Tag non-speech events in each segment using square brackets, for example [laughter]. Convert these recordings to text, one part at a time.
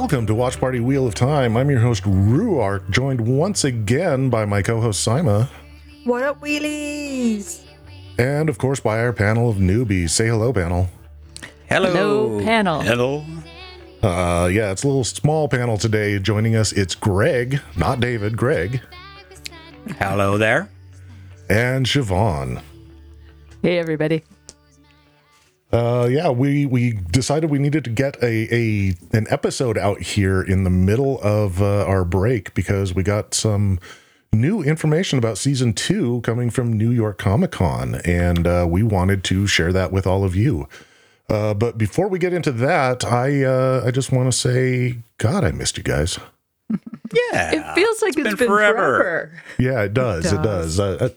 welcome to Watch Party Wheel of Time. I'm your host, Rhuarc, joined once again by my co host, Saimma. What up, wheelies? And of course, by our panel of newbies. Say hello, panel. Hello. Hello, panel. Hello. Uh, yeah, it's a little small panel today. Joining us, it's Greg, not David, Greg, Hello there. and Siobhan. Hey, everybody. Uh, yeah, we we decided we needed to get a, a an episode out here in the middle of uh, our break because we got some new information about season two coming from New York Comic Con, and uh, we wanted to share that with all of you. Uh, but before we get into that, I uh, I just want to say, God, I missed you guys. [laughs] Yeah. It feels like it's been been, forever. forever. Yeah, it does. It does. does.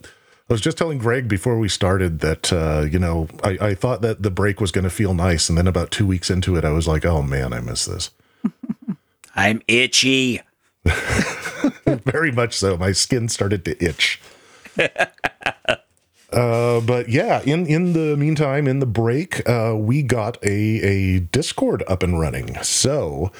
I, I was just telling Greg before we started that uh, you know I, I thought that the break was going to feel nice, and then about two weeks into it, I was like, oh man, I miss this. [laughs] I'm itchy. [laughs] Very much so. My skin started to itch. [laughs] Uh, but yeah, in in the meantime, in the break, uh, we got a a Discord up and running. So.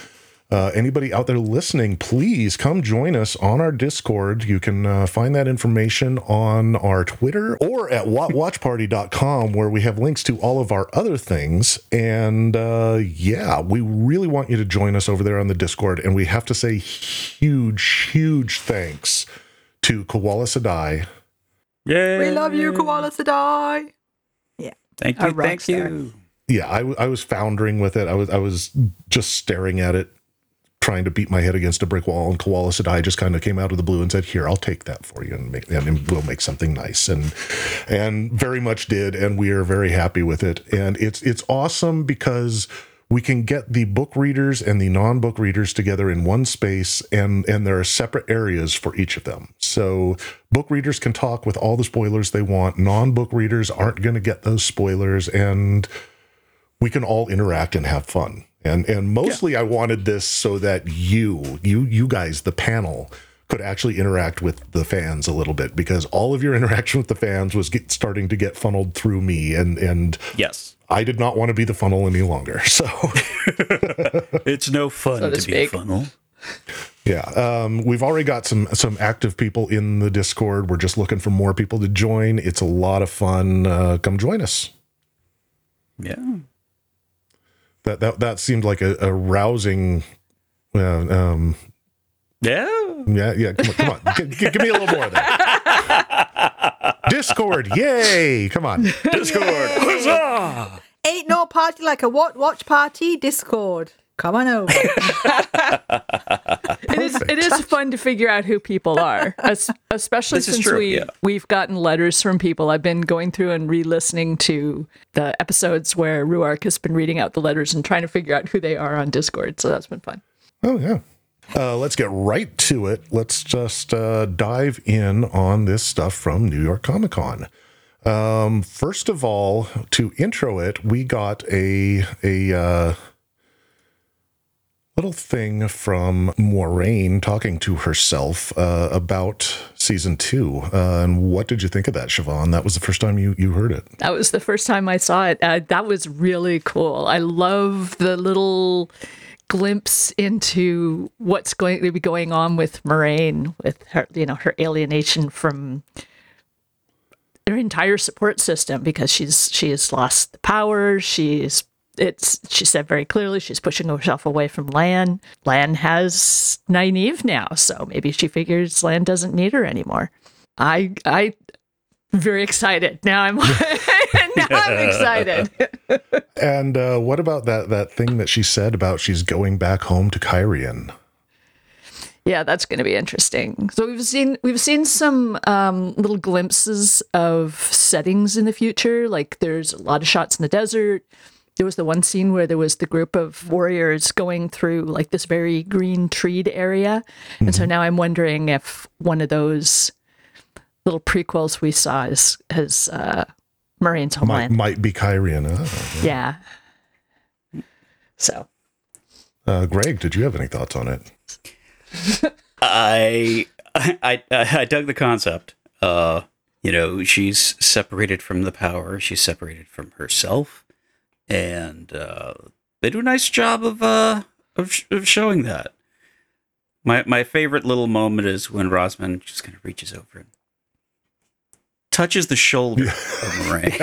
Uh, anybody out there listening, please come join us on our Discord. You can uh, find that information on our Twitter or at watchparty.com, where we have links to all of our other things. And uh, yeah, we really want you to join us over there on the Discord. And we have to say huge, huge thanks to Koala Sadai. Yeah. We love you, Koala Sadai. Yeah. Thank you. Thank star. you. yeah, I, w- I was foundering with it. I was I was just staring at it, trying to beat my head against a brick wall. And Koala Sadai just kind of came out of the blue and said, "Here, I'll take that for you, and, make, and we'll make something nice." And and very much did, and we are very happy with it. And it's it's awesome because we can get the book readers and the non-book readers together in one space and and there are separate areas for each of them so book readers can talk with all the spoilers they want non-book readers aren't going to get those spoilers and we can all interact and have fun. And and mostly I wanted this so that you, you you guys, the panel, could actually interact with the fans a little bit because all of your [laughs] interaction with the fans was get, starting to get funneled through me and and Yes. I did not want to be the funnel any longer. [laughs] So [laughs] It's no fun So to to, be a funnel. yeah, um, we've already got some some active people in the Discord. We're just looking for more people to join. It's a lot of fun. Uh, come join us. Yeah. That that that seemed like a, a rousing. Uh, um, Yeah. Yeah, yeah. Come on, come on. G- g- give me a little more of that. [laughs] Discord, yay! Come on. Discord. Huzzah! Ain't no party like a what watch party Discord. Come on over. [laughs] It is, it is fun to figure out who people are, [laughs] especially This since true, we, yeah. we've gotten letters from people. I've been going through and re listening to the episodes where Rhuarc has been reading out the letters and trying to figure out who they are on Discord. So that's been fun. Oh yeah. Uh, let's get right to it. Let's just uh, dive in on this stuff from New York Comic Con. Um, first of all, to intro it, we got a a uh, little thing from Moiraine talking to herself uh, about season two. Uh, and what did you think of that, Siobhan? That was the first time you you heard it. That was the first time I saw it. Uh, that was really cool. I love the little glimpse into what's going to be going on with Moiraine, with her, you know, her alienation from her entire support system because she's she has lost the power. She's it's she said very clearly she's pushing herself away from Lan. Lan has Nynaeve now, so maybe she figures Lan doesn't need her anymore. I I very excited. Now I'm [laughs] now I'm excited. [laughs] And uh, what about that that thing that she said about she's going back home to Cairhien? Yeah, that's going to be interesting. So we've seen we've seen some um, little glimpses of settings in the future. Like there's a lot of shots in the desert. There was the one scene where there was the group of warriors going through like this very green treed area, and so now I'm wondering if one of those little prequels we saw is has uh, Moiraine's Might, homeland. might be Cairhien. Uh, yeah. So uh, Greg, did you have any thoughts on it? I, I I dug the concept. Uh, you know, she's separated from the power. She's separated from herself, and uh, they do a nice job of uh of, sh- of showing that. My my favorite little moment is when Rosamund just kind of reaches over and touches the shoulder of Moiraine.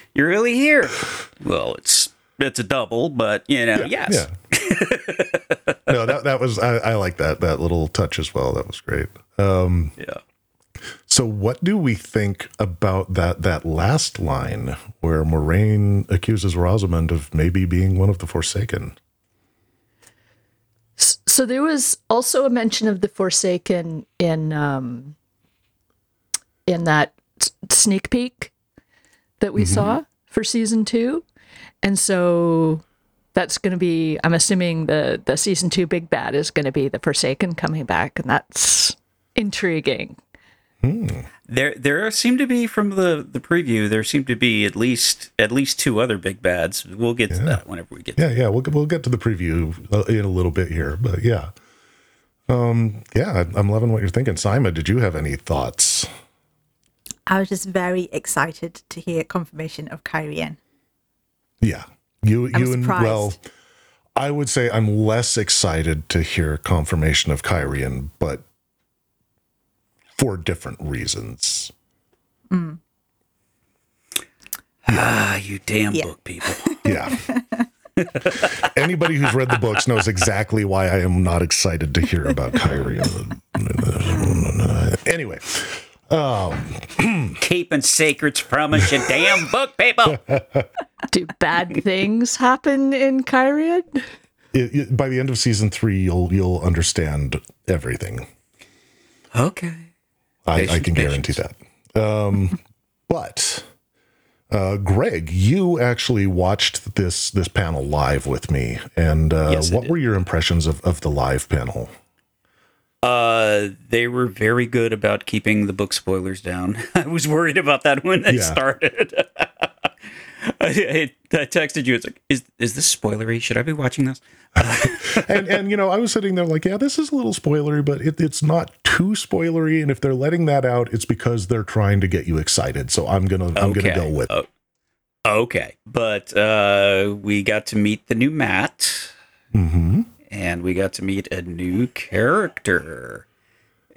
[laughs] [laughs] You're really here. Well, it's it's a double, but you know, yes. Yeah. [laughs] no, that that was I, I like that that little touch as well. That was great. Um, Yeah. So, what do we think about that that last line where Moiraine accuses Rosamund of maybe being one of the Forsaken? So there was also a mention of the Forsaken in um, in that sneak peek that we saw for season two, and so that's going to be. I'm assuming the the season two big bad is going to be the Forsaken coming back, and that's intriguing. There there seem to be from the the preview. There seem to be at least at least two other big bads. We'll get to that whenever we get. Yeah, yeah, we'll we'll get to the preview uh, in a little bit here, but yeah, um, yeah, I'm loving what you're thinking. Simon, did you have any thoughts? I was just very excited to hear confirmation of Cairhien. Yeah, you I'm you and well. I would say I'm less excited to hear confirmation of Cairhien, but for different reasons. Ah, you damn Yeah. book people. [laughs] Yeah. Anybody who's read the books knows exactly why I am not excited to hear about Cairhien. anyway, [clears throat] Keeping secrets from us, you damn book people. [laughs] Do bad things happen in Cairhien? it, it- by the end of season three, you'll you'll understand everything. Okay. I, I can guarantee that. Um, [laughs] but uh, Greg, you actually watched this this panel live with me, and uh, Yes, what were your impressions of, of the live panel? Uh, they were very good about keeping the book spoilers down. [laughs] I was worried about that when they Yeah. started. [laughs] [laughs] I, I, I texted you. It's like, is is this spoilery? Should I be watching this? [laughs] and and you know, I was sitting there like, yeah, this is a little spoilery, but it, it's not too spoilery. And if they're letting that out, it's because they're trying to get you excited. So I'm gonna I'm gonna go with. Oh, okay, but uh, we got to meet the new Mat, hmm and we got to meet a new character,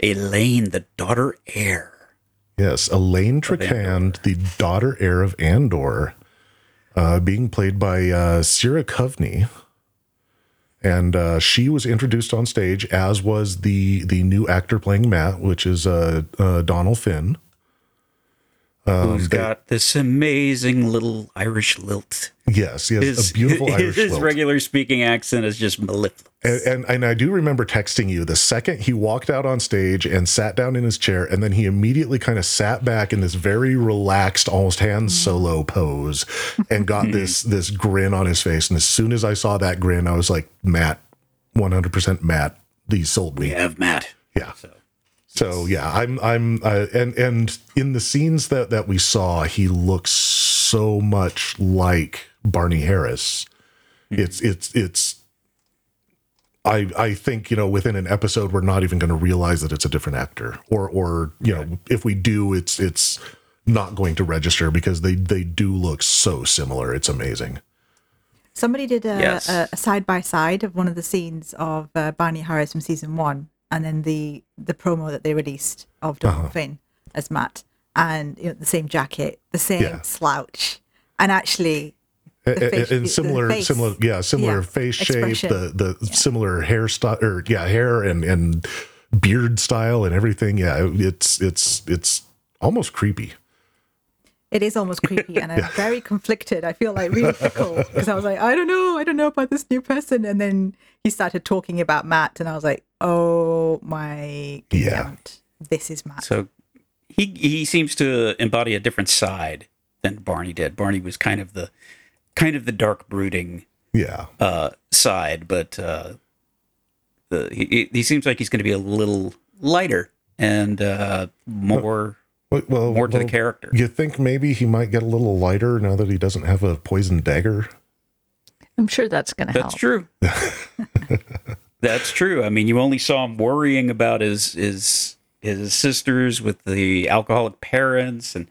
Elayne, the daughter heir. Yes, Elayne Trakand, the daughter heir of Andor, uh, being played by uh, Ceara Coveney. And uh, she was introduced on stage, as was the the new actor playing Mat, which is uh, uh, Dónal Finn. Um, Who's they- got this amazing little Irish lilt? Yes, he has His, a beautiful Irish his lilt. regular speaking accent is just mellifluous. And, and and I do remember texting you the second he walked out on stage and sat down in his chair, and then he immediately kind of sat back in this very relaxed, almost Han Solo pose, and got [laughs] this this grin on his face. And as soon as I saw that grin, I was like, Mat, one hundred percent Mat. He sold me. We have Mat. Yeah. So So yeah, I'm I'm uh, and and in the scenes that that we saw, he looks so much like Barney Harris. It's it's it's. I I think you know within an episode we're not even going to realize that it's a different actor, or or you know if we do, it's it's not going to register because they they do look so similar. It's amazing. Somebody did a, Yes. a, a side by side of one of the scenes of uh, Barney Harris from season one, and then the the promo that they released of Dónal Uh-huh. Finn as Mat, and you know, the same jacket, the same Yeah. slouch, and actually A- a- face- and similar face. similar yeah similar Yeah, face shape expression. the the similar hairstyle or yeah hair and and beard style and everything yeah it's it's it's almost creepy it is almost creepy, and I'm [laughs] very conflicted. I feel like really fickle because I was like, I don't know, I don't know about this new person, and then he started talking about Mat, and I was like, oh my Yeah. god, this is Mat. so he he seems to embody a different side than Barney did. Barney was kind of the kind of the dark brooding yeah uh, side, but uh, the he, he seems like he's going to be a little lighter and uh, more well, well more to the character. you think maybe he might get a little lighter now that he doesn't have a poison dagger I'm sure that's going to help. That's true. [laughs] That's true. I mean, you only saw him worrying about his his his sisters with the alcoholic parents and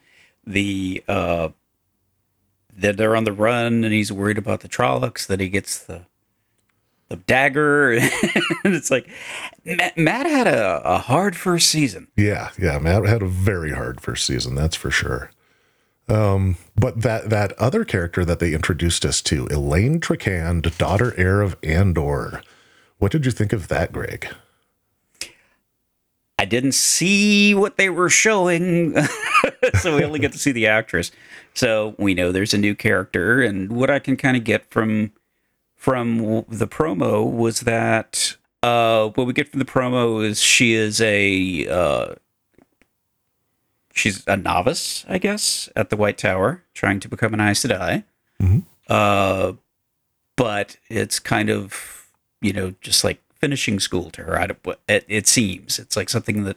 the uh that they're on the run and he's worried about the Trollocs that he gets the the dagger, [laughs] and it's like Mat, Mat had a, a hard first season. Yeah, yeah, Mat had a very hard first season, that's for sure. Um, but that that other character that they introduced us to, Elayne Trakand, daughter heir of Andor. What did you think of that, Greg? I didn't see what they were showing, [laughs] [laughs] so we only get to see the actress. So we know there's a new character, and what I can kind of get from from the promo was that uh, what we get from the promo is she is a uh, she's a novice, I guess, at the White Tower, trying to become an Aes Sedai. Mhm. Uh, but it's kind of you know just like finishing school to her. I don't, it, it seems it's like something that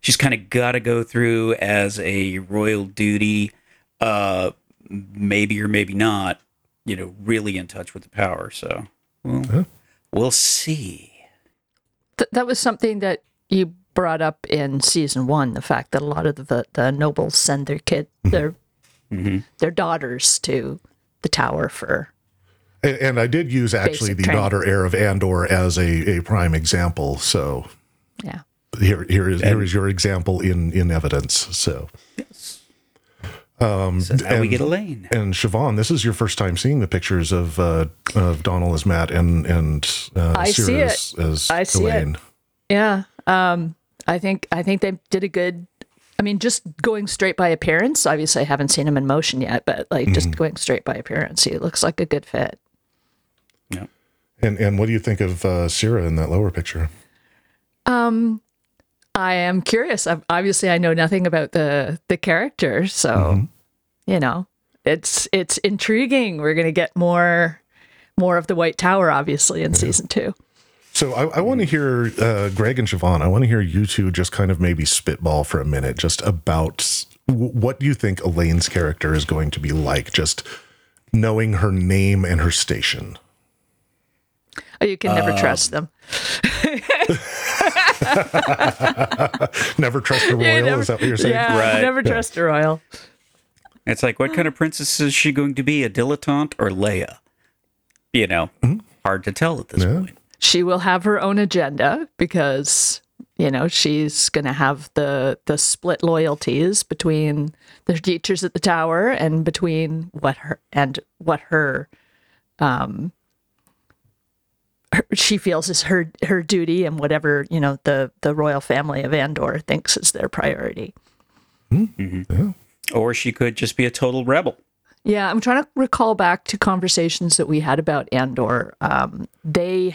she's kind of got to go through as a royal duty. Uh, maybe or maybe not. You know, really in touch with the power. So, well, Yeah. we'll see. Th- that was something that you brought up in season one. The fact that a lot of the the nobles send their kid their hmm their daughters to the tower for And, and I did use actually the training. daughter heir of Andor as a, a prime example. So yeah. Here here is here is your example in in evidence. So Yes. um So now we and- get Elayne. And Siobhan, this is your first time seeing the pictures of uh, of Dónal as Mat and and uh, I see Ceara it. as, as I see it. Elaine. Yeah. Um, I think I think they did a good. I mean, just going straight by appearance. Obviously, I haven't seen him in motion yet, but like just going straight by appearance, he looks like a good fit. Yeah. And and what do you think of uh, Ceara in that lower picture? Um, I am curious. obviously, I know nothing about the the character, so you know, it's it's intriguing. We're gonna get more more of the White Tower, obviously, in season two. So I, I want to hear uh, Greg and Siobhan. I want to hear you two just kind of maybe spitball for a minute, just about w- what do you think Elayne's character is going to be like, just knowing her name and her station. Oh, You can never trust them. [laughs] [laughs] Never trust a [laughs] royal. never- is that what you're saying? Yeah, Right. never trust a royal. It's like, what kind of princess is she going to be? A dilettante or Leia? You know, hard to tell at this Yeah. point. she will have her own agenda because you know she's going to have the the split loyalties between the teachers at the tower and between what her and what her um her, she feels is her her duty and whatever you know the the royal family of Andor thinks is their priority. Or she could just be a total rebel. Yeah, I'm trying to recall back to conversations that we had about Andor. Um, they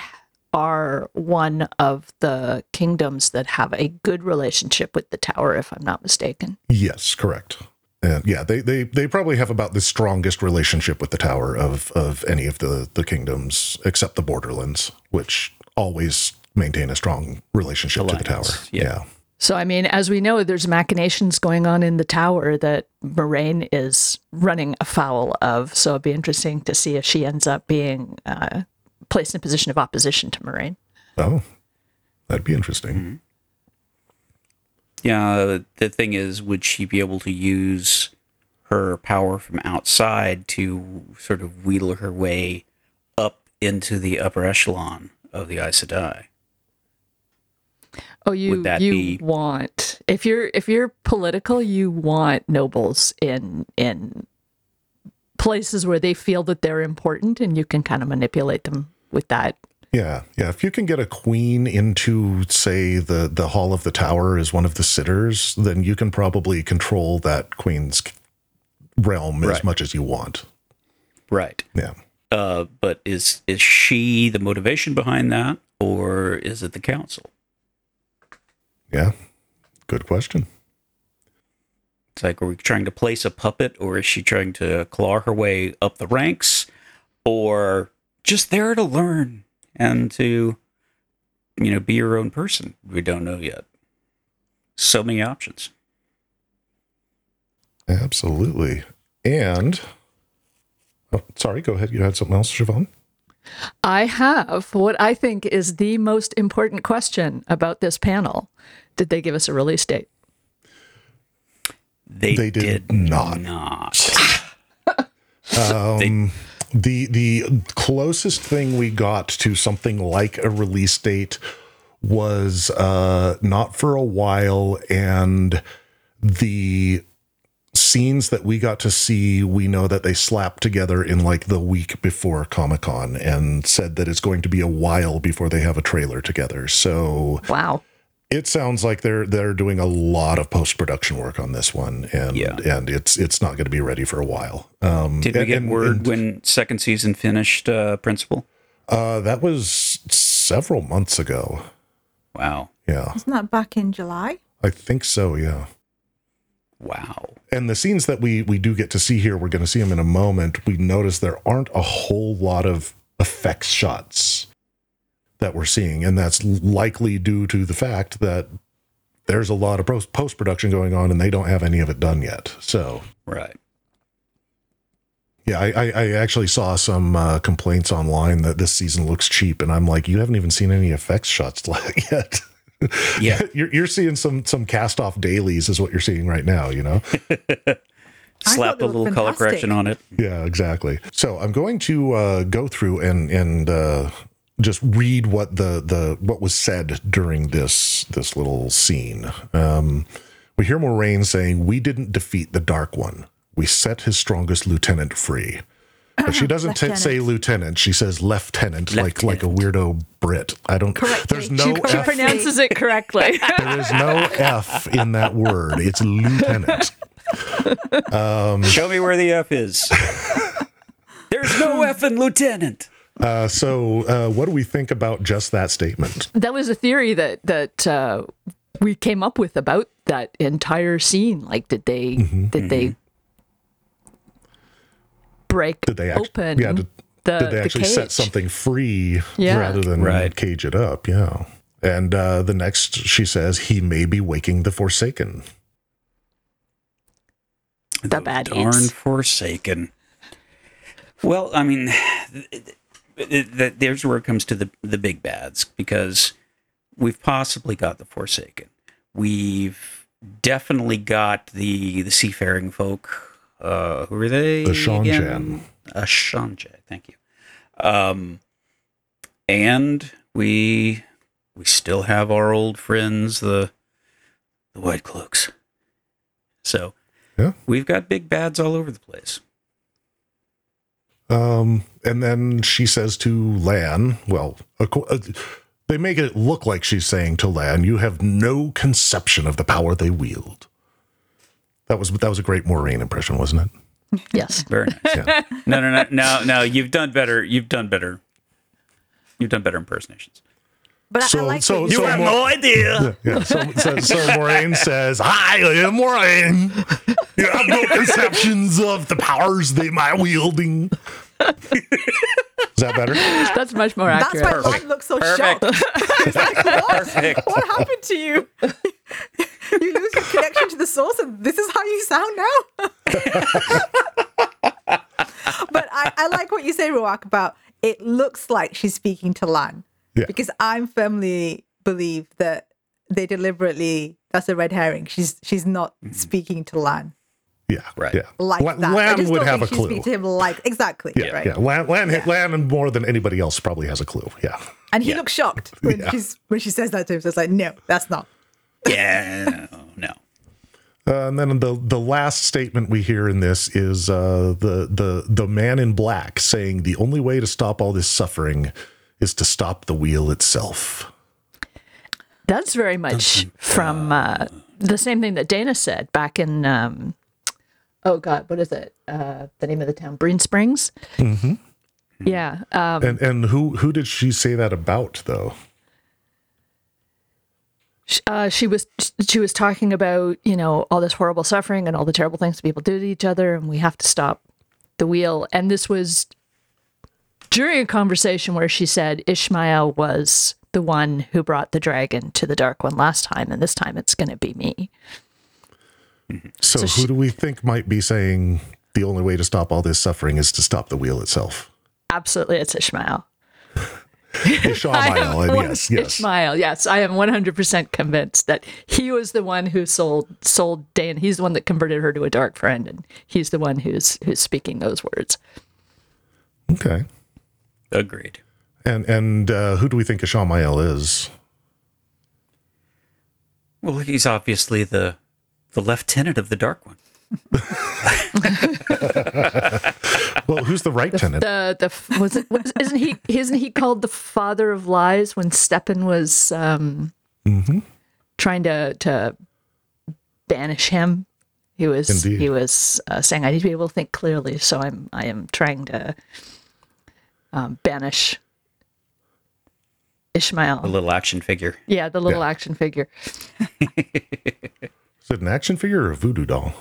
are one of the kingdoms that have a good relationship with the tower, if I'm not mistaken. Yes, correct. And yeah, they, they they probably have about the strongest relationship with the tower of of any of the the kingdoms except the Borderlands, which always maintain a strong relationship to the tower. Yeah. yeah. So, I mean, as we know, there's machinations going on in the tower that Moiraine is running afoul of. So it'd be interesting to see if she ends up being uh, placed in a position of opposition to Moiraine. Oh, that'd be interesting. Yeah, the thing is, would she be able to use her power from outside to sort of wheedle her way up into the upper echelon of the Aes Sedai? Oh, you that you be- want if you're if you're political, you want nobles in in places where they feel that they're important, and you can kind of manipulate them with that. Yeah, yeah. If you can get a queen into, say, the the hall of the tower as one of the sitters, then you can probably control that queen's realm as much as you want. Right. Yeah. Uh, but is is she the motivation behind that, or is it the council? Yeah. Good question. It's like, are we trying to place a puppet, or is she trying to claw her way up the ranks, or just there to learn and to, you know, be your own person? We don't know yet. So many options. Absolutely. And oh, sorry, go ahead. You had something else, Siobhan? I have what I think is the most important question about this panel. Did they give us a release date? They, They did not. not. [laughs] Um, The the closest thing we got to something like a release date was uh, not for a while, and the scenes that we got to see, we know that they slapped together in like the week before Comic Con and said that it's going to be a while before they have a trailer together. So Wow. It sounds like they're they're doing a lot of post production work on this one, and Yeah. and it's it's not going to be ready for a while. Um, Did we and- get and- word and, when second season finished, uh, Principal? uh, that was several months ago. Wow. Yeah, Isn't that back in July? I think so. Yeah. Wow. and the scenes that we we do get to see here we're going to see them in a moment we notice there aren't a whole lot of effects shots that we're seeing and that's likely due to the fact that there's a lot of post production going on and they don't have any of it done yet so Right. yeah i i, I actually saw some uh, complaints online that this season looks cheap and i'm like you haven't even seen any effects shots [laughs] yet Yeah. [laughs] you're, you're seeing some some cast off dailies is what you're seeing right now you know [laughs] Slapped they a little color correction on it. Yeah, exactly. So I'm going to uh, go through and and uh, just read what the the what was said during this this little scene. Um, we hear Moiraine saying, "We didn't defeat the Dark One. We set his strongest lieutenant free." But she [laughs] doesn't t- say lieutenant. She says lieutenant, like like a weirdo Brit. I don't. Correctly. There's no She F. pronounces it correctly. [laughs] There is no F in that word. It's lieutenant. [laughs] Show me where the F is. There's no F in lieutenant. Uh, so, uh, what do we think about just that statement? that was a theory that that uh, we came up with about that entire scene. Like, did they Mm-hmm. did they break Did they act- open yeah, did- the, did they actually cage? set something free Yeah. rather than Right. cage it up? Yeah. And uh, the next, she says, he may be waking the Forsaken. The baddies. Darn Forsaken. Well, I mean, th- th- th- there's where it comes to the the big bads because we've possibly got the Forsaken. We've definitely got the the seafaring folk. Uh, who are they? The Seanchan. again? A Seanchan. Thank you. Um, and we we still have our old friends, the the White Cloaks. So Yeah. we've got big bads all over the place. Um, and then she says to Lan, well, uh, they make it look like she's saying to Lan, you have no conception of the power they wield. That was that was a great Moiraine impression, wasn't it? Yes. Very nice. Yeah. No, no, no, no, no. You've done better. You've done better. You've done better impersonations. But So- I like so- that you so said- more- idea. Yeah. So, so, so Moiraine says, Hi, I am Moiraine. You have no conceptions of the powers they might wielding. Is that better? That's much more accurate. That's why Perfect. Lan looks so Perfect. shocked. He's [laughs] like, what? Perfect. What happened to you? [laughs] you lose your connection to the source, and this is how you sound now. [laughs] but I, I like what you say, Rhuarc, about it looks like she's speaking to Lan. Yeah. Because I'm firmly believe that they deliberately that's a red herring. She's she's not mm-hmm. speaking to Lan Yeah. Right. Yeah. like La- that. I Lan just would don't have a clue. speaking to him like exactly. Yeah, right. yeah. Lan, Lan, Yeah. Lan, more than anybody else, probably has a clue. Yeah. And he Yeah. looks shocked [laughs] when Yeah. she's when she says that to him. So it's like, no, that's not. Yeah. No. Uh, and then the the last statement we hear in this is uh, the the the man in black saying the only way to stop all this suffering is to stop the wheel itself. That's very much from uh, the same thing that Dana said back in, um, oh God, what is it? Uh, the name of the town? Breen Springs? Mm-hmm. Yeah. Um, And and who who did she say that about though? uh, she was she was talking about you know all this horrible suffering and all the terrible things that people do to each other, and we have to stop the wheel. And this was during a conversation where she said Ishamael was the one who brought the dragon to the Dark One last time, and this time it's going to be me. So, So who she- do we think might be saying the only way to stop all this suffering is to stop the wheel itself? Absolutely, it's Ishamael. [laughs] Ishamael, [laughs] and yes, yes. Ishamael, yes, I am 100% convinced that he was the one who sold sold Dan. He's the one that converted her to a dark friend, and he's the one who's who's speaking those words. Okay. Agreed. And and uh, who do we think Ishamael is? Well, he's obviously the the lieutenant of the Dark One. [laughs] Well, who's the right tenant? The the was it was, isn't he isn't he called the father of lies when Stepin was um, trying to to banish him? He was Indeed. he was uh, saying, "I need to be able to think clearly, so I'm I am trying to um, banish Ishamael." A little action figure. yeah, the little Yeah. action figure. [laughs] Is it an action figure or a voodoo doll?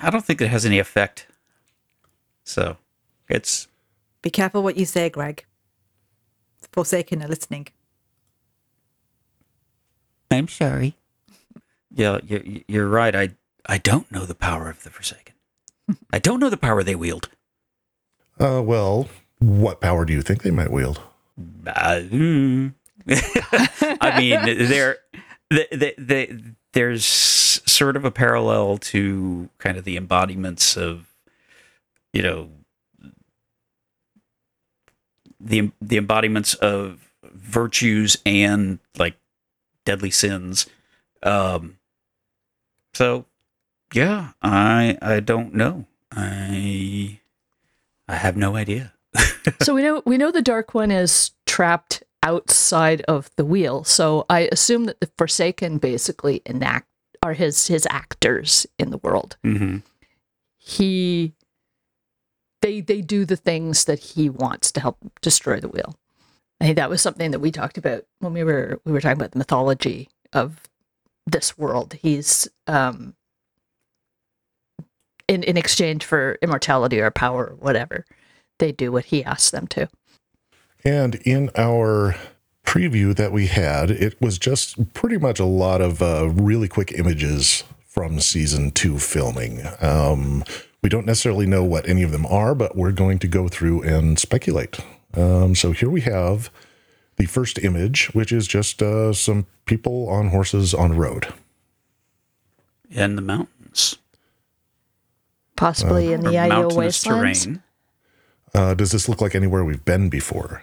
I don't think it has any effect. So it's Be careful what you say, Greg. Forsaken are listening. I'm sorry. Yeah, you're, you're right. I I don't know the power of the Forsaken. [laughs] I don't know the power they wield. Uh, well, what power do you think they might wield? Uh, mm. [laughs] I mean, there, the, the, the, there's sort of a parallel to kind of the embodiments of, you know, the the embodiments of virtues and like deadly sins. Um, so, yeah, I I don't know. I I have no idea. [laughs] so we know we know the dark one is trapped outside of the wheel. So I assume that the Forsaken basically enact are his his actors in the world. Mm-hmm. He they they do the things that he wants to help destroy the wheel. I think that was something that we talked about when we were we were talking about the mythology of this world. He's um in in exchange for immortality or power or whatever, they do what he asks them to. And in our preview that we had, it was just pretty much a lot of uh, really quick images from season two filming. Um, we don't necessarily know what any of them are, but we're going to go through and speculate. Um, so here we have the first image, which is just uh, some people on horses on a road. in the mountains Possibly in the or Yayo wastelands. terrain. Uh, does this look like anywhere we've been before?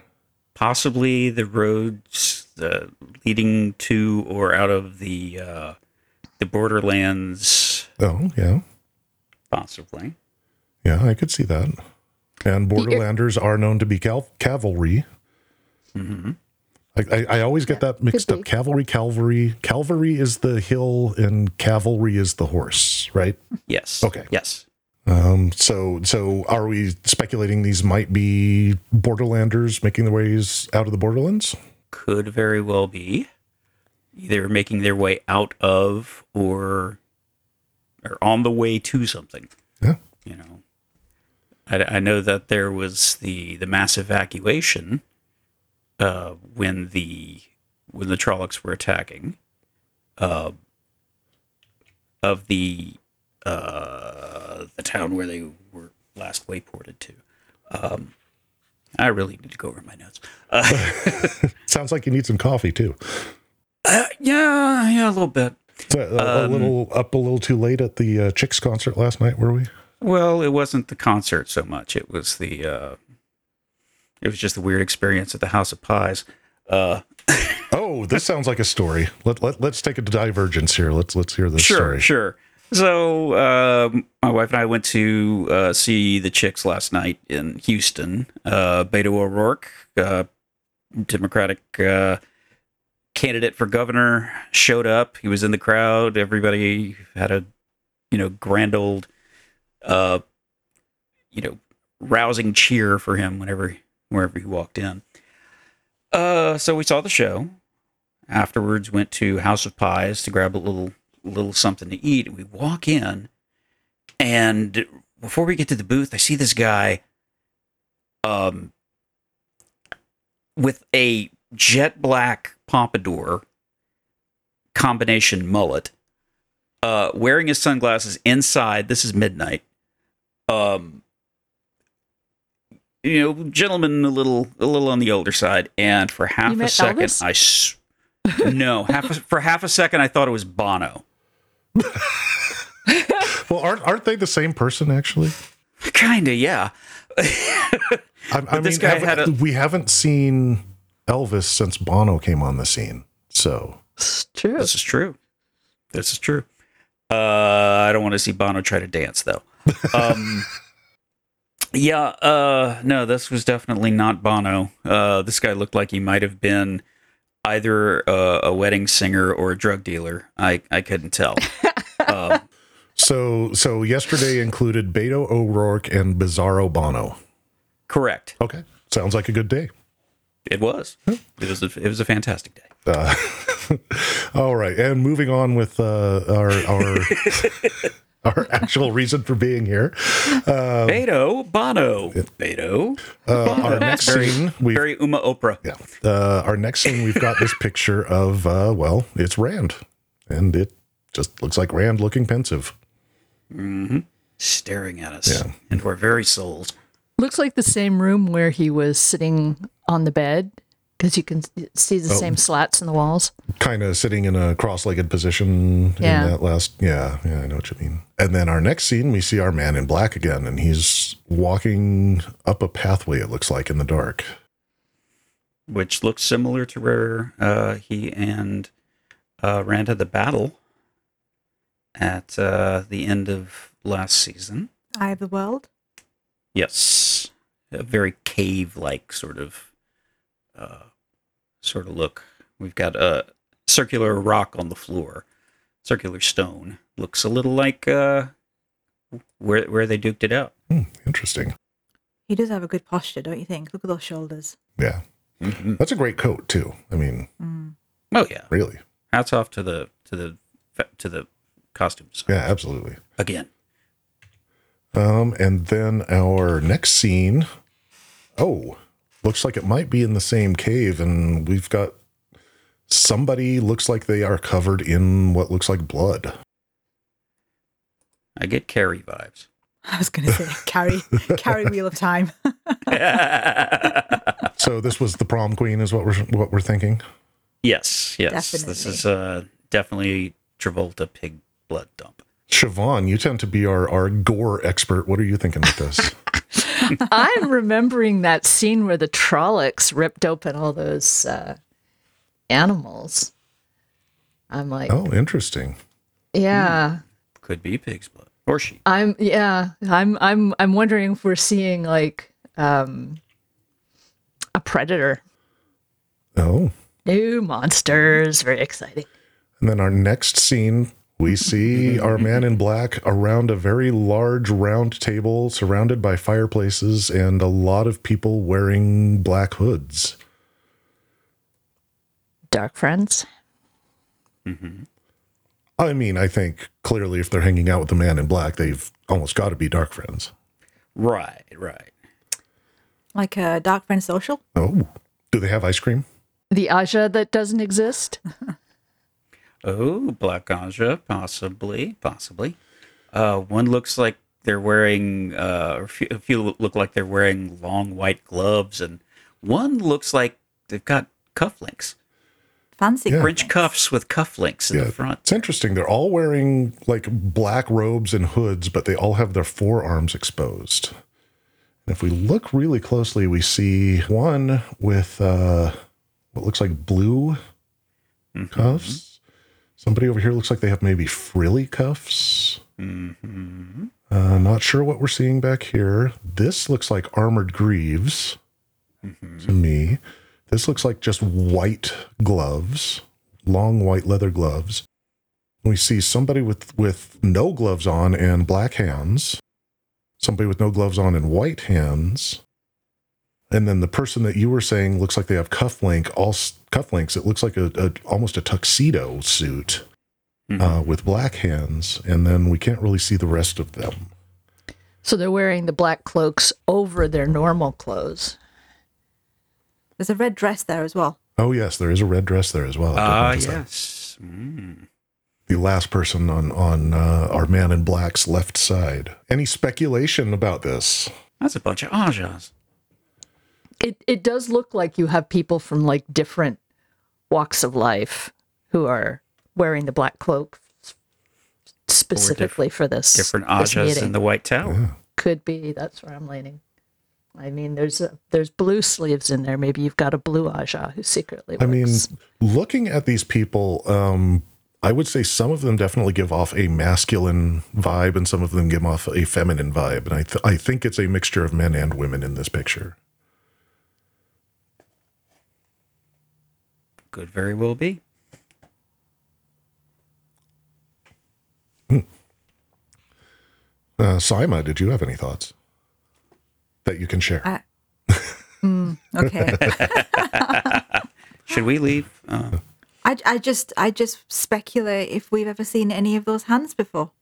Possibly the roads uh, leading to or out of the uh, the borderlands. Oh, yeah. Possibly. Yeah, I could see that. And Borderlanders are known to be cal- cavalry. Mm-hmm. I, I, I always get that mixed up. Cavalry, cavalry. Cavalry is the hill, and cavalry is the horse, right? Yes. Okay. Yes. Um, so, so are we speculating these might be Borderlanders making their ways out of the Borderlands? Could very well be either making their way out of or or on the way to something. Yeah. You know, I, I know that there was the the mass evacuation uh, when the when the Trollocs were attacking uh, of the uh, the town where they were last wayported to. Um, I really need to go over my notes. Uh, [laughs] Sounds like you need some coffee too. uh, yeah, yeah, a little bit. So a, a Um, little up a little too late at the uh, Chicks concert last night, were we? Well, it wasn't the concert so much. It was the uh it was just the weird experience at the House of Pies. Uh [laughs] Oh, this sounds like a story. Let, let let's take a divergence here. Let's let's hear this sure, story. sure. So, um, my wife and I went to uh, see the Chicks last night in Houston. Uh, Beto O'Rourke, uh, Democratic uh, candidate for governor, showed up. He was in the crowd. Everybody had a, you know, grand old, uh, you know, rousing cheer for him whenever wherever he walked in. Uh, so we saw the show. Afterwards, went to House of Pies to grab a little little something to eat. And We walk in, and before we get to the booth, I see this guy, um, with a jet black pompadour combination mullet, uh, wearing his sunglasses inside. This is midnight. Um, you know, gentleman, a little, a little on the older side, and for half a second, Elvis? I s- no, half a, for half a second, I thought it was Bono. [laughs] Well, aren't aren't they the same person actually? Kinda, yeah. [laughs] I, I this mean, guy haven't- had a- we haven't seen Elvis since Bono came on the scene. So It's true. This is true. This is true. Uh, I don't want to see Bono try to dance though. [laughs] Um, yeah, uh, no, this was definitely not Bono. Uh, this guy looked like he might have been either a, a wedding singer or a drug dealer. I I couldn't tell. Um, so so yesterday included Beto O'Rourke and Bizarro Bono. correct. Okay. Sounds like a good day. It was. It was. A, it was a fantastic day. Uh, [laughs] all right, and moving on with uh, our our [laughs] our actual reason for being here. Beto Bono. Beto. Uh, our next Very, scene, we very Uma Oprah. yeah. Uh, our next scene, we've got this picture of uh, well, it's Rand, and it just looks like Rand looking pensive. staring at us Yeah. into our very souls. Looks like the same room where he was sitting on the bed because you can see Oh. the same slats in the walls. kind of sitting in a cross-legged position Yeah. in that last yeah yeah i know what you mean and then our next scene we see our man in black again and he's walking up a pathway it looks like in the dark which looks similar to where uh, he and uh, Rand had the battle at uh, the end of last season. Eye of the world. Yes, a very cave-like sort of uh, sort of look. We've got a circular rock on the floor, circular stone. Looks a little like uh, where where they duked it out. Hmm, interesting He does have a good posture, don't you think? Look at those shoulders. yeah that's a great coat too i mean Mm. Oh yeah, really hats off to the to the to the costumes yeah absolutely again. um and then our next scene oh looks like it might be in the same cave and we've got somebody looks like they are covered in what looks like blood I get Carrie vibes. [laughs] I was going to say carry carry [laughs] wheel of time. [laughs] so this was the prom queen is what we're what we're thinking yes, yes. This is uh, definitely Travolta pig blood dump. Siobhan, you tend to be our, our gore expert. What are you thinking with this? [laughs] I'm remembering that scene where the Trollocs ripped open all those uh, animals. I'm like, oh, interesting. yeah. Could be pig's blood or sheep. I'm yeah. I'm I'm I'm wondering if we're seeing like um a predator. Oh. New monsters. Very exciting. And then our next scene, we see [laughs] our man in black around a very large round table surrounded by fireplaces and a lot of people wearing black hoods. Dark friends. Mm-hmm. I mean, I think clearly if they're hanging out with the man in black, they've almost got to be dark friends. Right, right. like a dark friend social. Oh, do they have ice cream? The Ajah that doesn't exist. [laughs] Oh, Black Ajah, possibly, possibly. Uh, one looks like they're wearing, uh, or a few, a few look like they're wearing long white gloves, and one looks like they've got cufflinks, Fancy. Yeah. French cuffs with cufflinks in the front. It's interesting. They're all wearing like black robes and hoods, but they all have their forearms exposed. And if we look really closely, we see one with uh, what looks like blue cuffs. Somebody over here looks like they have maybe frilly cuffs. Uh, not sure what we're seeing back here. This looks like armored greaves to me. This looks like just white gloves, long white leather gloves. We see somebody with, with no gloves on and black hands, somebody with no gloves on and white hands. And then the person that you were saying looks like they have cufflink, all s- cufflinks. It looks like a, a almost a tuxedo suit uh, with black hands. And then we can't really see the rest of them. So they're wearing the black cloaks over their normal clothes. There's a red dress there as well. Oh yes, there is a red dress there as well. Ah, notice that. yes. Mm. the last person on on uh, our man in black's left side. Any speculation about this? That's a bunch of Ajahs. It it does look like you have people from like different walks of life who are wearing the black cloak specifically for this Different this Ajahs in the White Tower. Could could be. That's where I'm leaning. I mean, there's a, there's blue sleeves in there. Maybe you've got a blue Ajah who secretly. Works. I mean, looking at these people, um, I would say some of them definitely give off a masculine vibe, and some of them give off a feminine vibe. And I, th- I think it's a mixture of men and women in this picture. Could very well be. Uh, Saimma, did you have any thoughts that you can share? I- [laughs] Okay. [laughs] Should we leave? Uh, I, I just I just speculate if we've ever seen any of those hands before.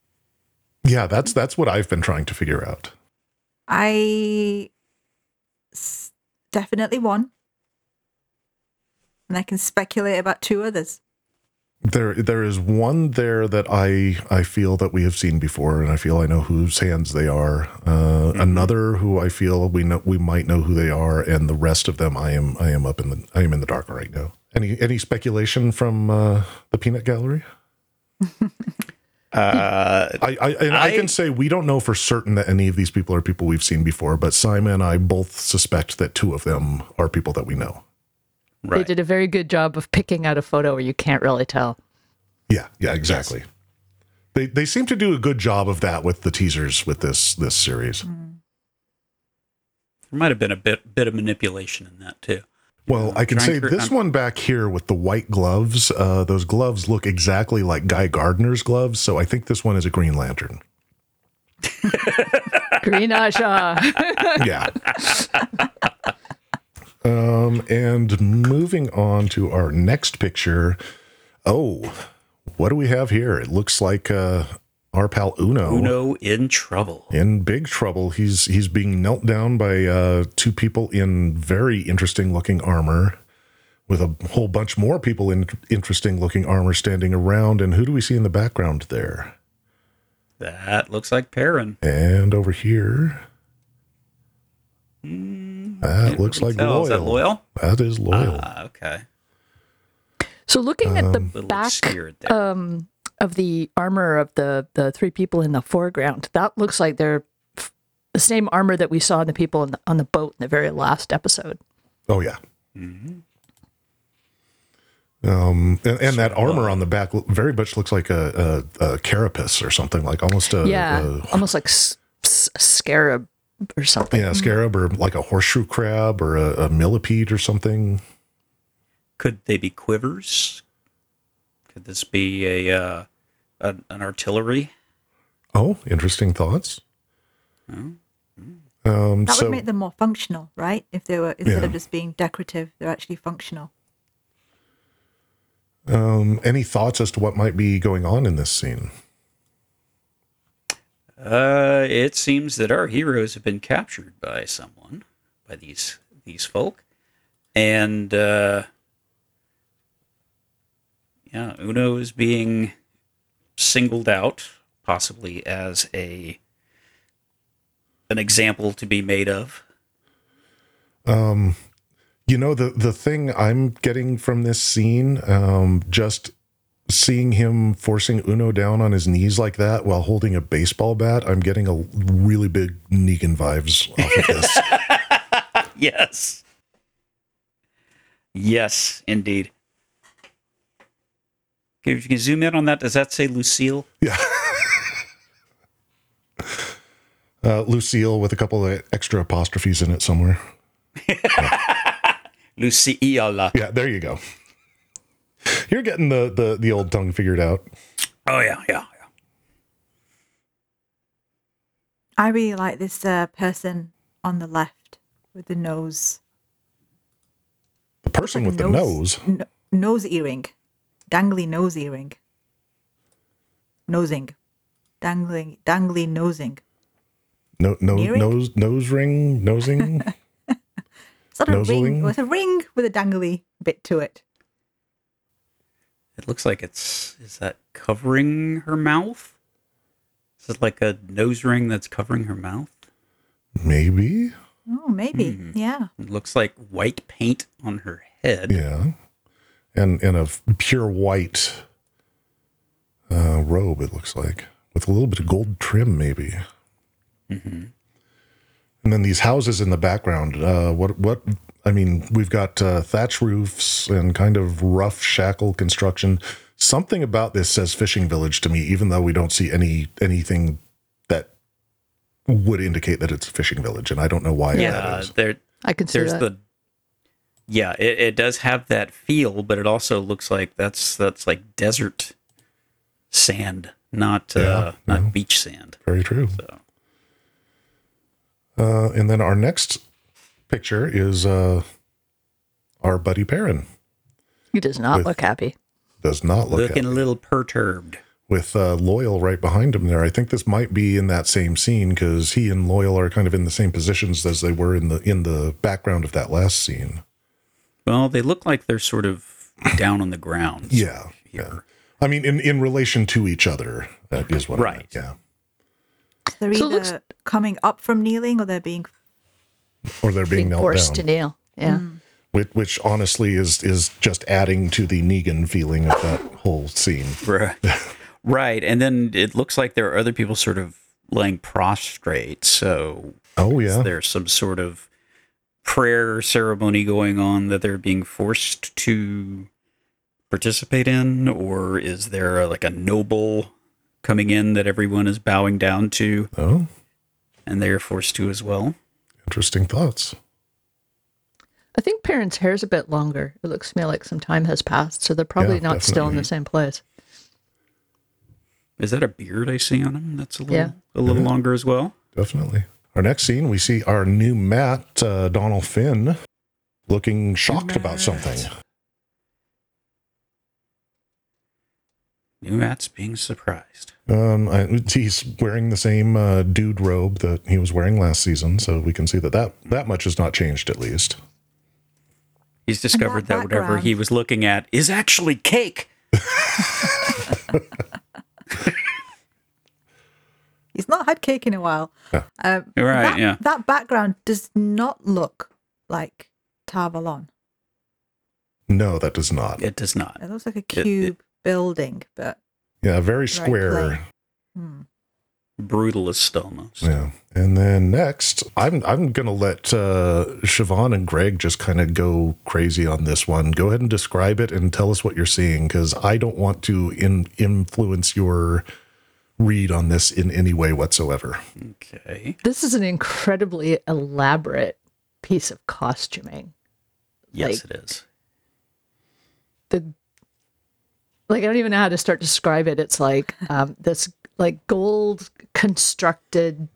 yeah, that's that's what I've been trying to figure out. I s- definitely one, and I can speculate about two others. There, there is one there that I I feel that we have seen before, and I feel I know whose hands they are. Uh, Another who I feel we know we might know who they are, and the rest of them I am I am up in the I am in the dark right now. Any any speculation from uh, the peanut gallery? [laughs] uh, I I, and I I- can say we don't know for certain that any of these people are people we've seen before, but Simon and I both suspect that two of them are people that we know. They did a very good job of picking out a photo where you can't really tell. Yeah, yeah, exactly. They they seem to do a good job of that with the teasers with this this series. There might have been a bit bit of manipulation in that too. Well, I can say to- this I'm- one back here with the white gloves, uh, those gloves look exactly like Guy Gardner's gloves. So I think this one is a Green Lantern. [laughs] Green Ajah. [laughs] Yeah. [laughs] um, and moving on to our next picture. Oh, what do we have here? It looks like uh, our pal Uno. Uno in trouble. in big trouble. He's he's being knelt down by uh, two people in very interesting looking armor, with a whole bunch more people in interesting looking armor standing around. And who do we see in the background there? That looks like Perrin. And over here, that looks like Tell, Loial. Is that Loial? That is Loial. Ah, okay. So looking at the A back obscured um, of the armor of the the three people in the foreground, that looks like they're f- the same armor that we saw in the people in the, on the boat in the very last episode. oh yeah. Mm-hmm. Um, and, and that armor on the back very much looks like a, a, a carapace or something like almost a, yeah, a almost like s- s- a scarab or something. yeah, scarab or like a horseshoe crab or a, a millipede or something. Could they be quivers? Could this be a uh, an, an artillery? Oh, interesting thoughts. Um, That so would make them more functional, right? If they were instead Yeah. of just being decorative, they're actually functional. um, any thoughts as to what might be going on in this scene? Uh, it seems that our heroes have been captured by someone, by these these folk, and uh, yeah, Uno is being singled out, possibly as a an example to be made of. Um, you know, the the thing I'm getting from this scene, um, just seeing him forcing Uno down on his knees like that while holding a baseball bat, I'm getting a really big Negan vibes off of this. [laughs] Yes. Yes, indeed. If you can zoom in on that, does that say Lucille? yeah. [laughs] Uh, Lucille with a couple of extra apostrophes in it somewhere. [laughs] Lucille. Yeah, there you go. You're getting the the, the old tongue figured out. Oh yeah, yeah, yeah. I really like this uh, person on the left with the nose. The person like with the nose. n- nose earring, dangly nose earring, nosing, dangling, dangly nosing. No, no, Earring? nose, nose ring, nosing. [laughs] It's not a ring. Noseling? With a ring with a dangly bit to it. It looks like it's is that covering her mouth? Is it like a nose ring that's covering her mouth? Maybe. Oh, maybe. Yeah. It looks like white paint on her head. Yeah. And and a pure white uh, robe. It looks like with a little bit of gold trim, maybe. And then these houses in the background. Uh, what what? I mean, we've got uh, thatch roofs and kind of rough shackle construction. Something about this says fishing village to me, even though we don't see any anything that would indicate that it's a fishing village, and I don't know why Yeah, that is. there I can see there's that. the yeah it, it does have that feel but it also looks like that's that's like desert sand not Yeah, uh not yeah. beach sand Very true. so Uh, and then our next picture is uh, our buddy Perrin. he does not with- look happy. Does not look looking happy. a little perturbed with uh, Loial right behind him there. I think this might be in that same scene because he and Loial are kind of in the same positions as they were in the in the background of that last scene. well they look like they're sort of down on the ground Yeah, yeah. I mean, in in relation to each other, that is what. I Right. meant, yeah. They're So either looks- coming up from kneeling or they're being. Or they're being, Being knelt forced down, to kneel. Yeah. Mm. which, which honestly is is just adding to the Negan feeling of that [laughs] whole scene. right [laughs] right and then it looks like there are other people sort of laying prostrate so Oh yeah, there's some sort of prayer ceremony going on that they're being forced to participate in or is there a, like a noble coming in that everyone is bowing down to oh, and they're forced to as well interesting thoughts. I think Perrin's hair's a bit longer. It looks to me like some time has passed, so they're probably Yeah, not still in the same place. is that a beard i see on him that's a little Yeah. a little longer as well Definitely. Our next scene, we see our new Mat, uh, Dónal Finn, looking shocked about something. New Mat's being surprised Um, I, he's wearing the same uh, dude robe that he was wearing last season, so we can see that that, that much has not changed at least. he's discovered that, that whatever he was looking at is actually cake [laughs] He's not had cake in a while. Yeah. Um, Right, that, yeah. That background does not look like Tar Valon. No, that does not. it does not It looks like a it- cube building, but Yeah, very square. plain. hmm. brutalist almost Yeah. And then next, I'm I'm gonna let uh, Siobhan and Greg just kind of go crazy on this one. Go ahead and describe it and tell us what you're seeing, because I don't want to in, influence your read on this in any way whatsoever. okay This is an incredibly elaborate piece of costuming. yes Like- it is The like I don't even know how to start to describe it. It's like um, this like gold constructed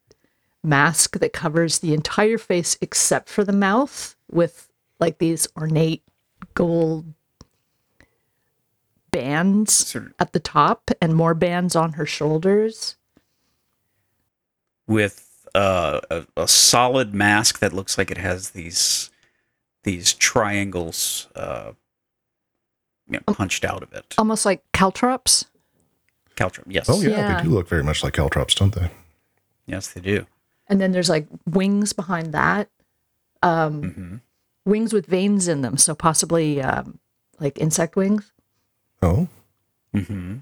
mask that covers the entire face except for the mouth with like these ornate gold bands Sort of- at the top and more bands on her shoulders. with uh, a, a solid mask that looks like it has these these triangles uh, you know, punched out of it. Almost like caltrops. Caltrum, yes, Oh yeah, Yeah. they do look very much like caltrops, don't they? yes, they do. And then there's like wings behind that. Um, hmm wings with veins in them, so possibly um, like insect wings. Oh, Mm-hmm.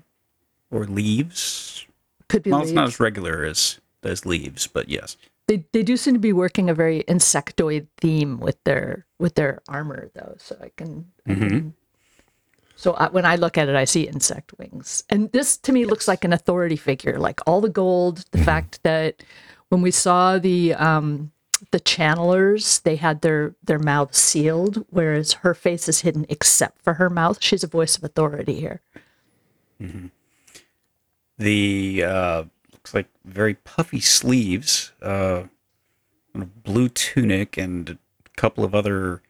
Or leaves. Could be Well, it's not leaves. as regular as as leaves, but yes. They they do seem to be working a very insectoid theme with their with their armor though. So I can. I Mhm. can- so I, when I look at it, I see insect wings, and this to me looks like an authority figure. Like all the gold, the fact that when we saw the um, the channelers, they had their their mouths sealed, whereas her face is hidden except for her mouth. She's a voice of authority here. The uh, looks like very puffy sleeves, uh, blue tunic, and a couple of other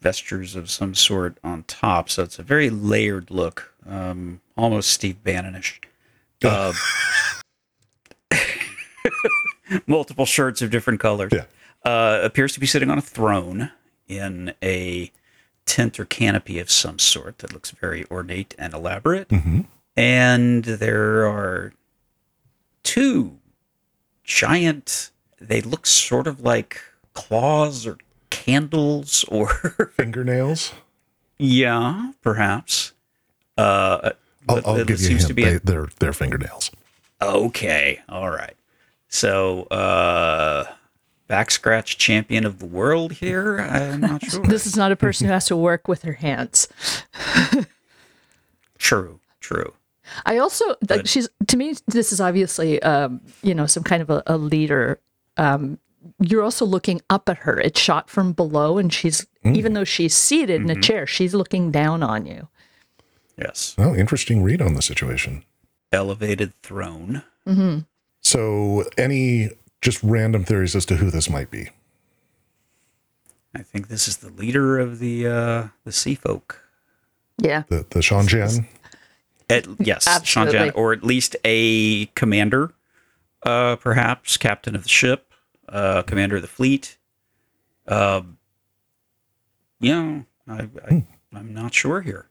vestures of some sort on top. So it's a very layered look, um, almost Steve Bannonish. Uh, [laughs] multiple shirts of different colors. Yeah. Uh, appears to be sitting on a throne in a tent or canopy of some sort that looks very ornate and elaborate. hmm And there are two giant, they look sort of like claws or candles or, [laughs] fingernails. yeah, perhaps. Uh, I'll, but I'll it give you a seems hint. to be they, a- they're they're fingernails. Okay, all right. So, uh, back scratch champion of the world here? I'm not [laughs] sure. This is not a person who has to work with her hands. [laughs] true, true. I also like she's to me this is obviously um, you know some kind of a, a leader. Um, you're also looking up at her. It's shot from below, and she's even though she's seated in a chair, she's looking down on you. Yes. Oh, interesting read on the situation. Elevated throne. So, any just random theories as to who this might be? I think this is the leader of the uh the sea folk. Yeah, The the Seanchan? At, yes, Absolutely. Seanchan, or at least a commander, uh, perhaps captain of the ship, uh, commander of the fleet. Um, you know, I, I, I'm not sure here.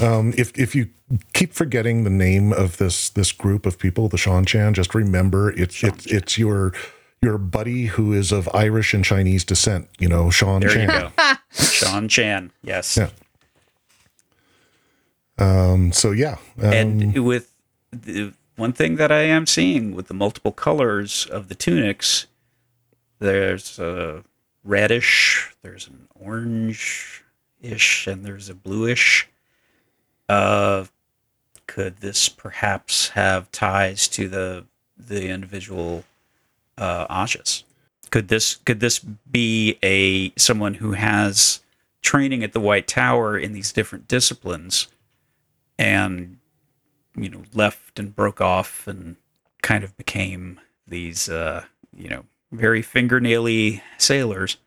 Um, if if you keep forgetting the name of this this group of people, the Seanchan, just remember it's it's it's your your buddy who is of Irish and Chinese descent. You know, Sean There Chan. you go, [laughs] Sean Chan. Yes, Yeah. Um, so yeah, um, and with the one thing that I am seeing with the multiple colors of the tunics, there's a reddish, there's an orange-ish, and there's a bluish. Uh, could this perhaps have ties to the the individual uh, Ajahs? Could this could this be a someone who has training at the White Tower in these different disciplines? and you know left and broke off and kind of became these uh you know very fingernaily sailors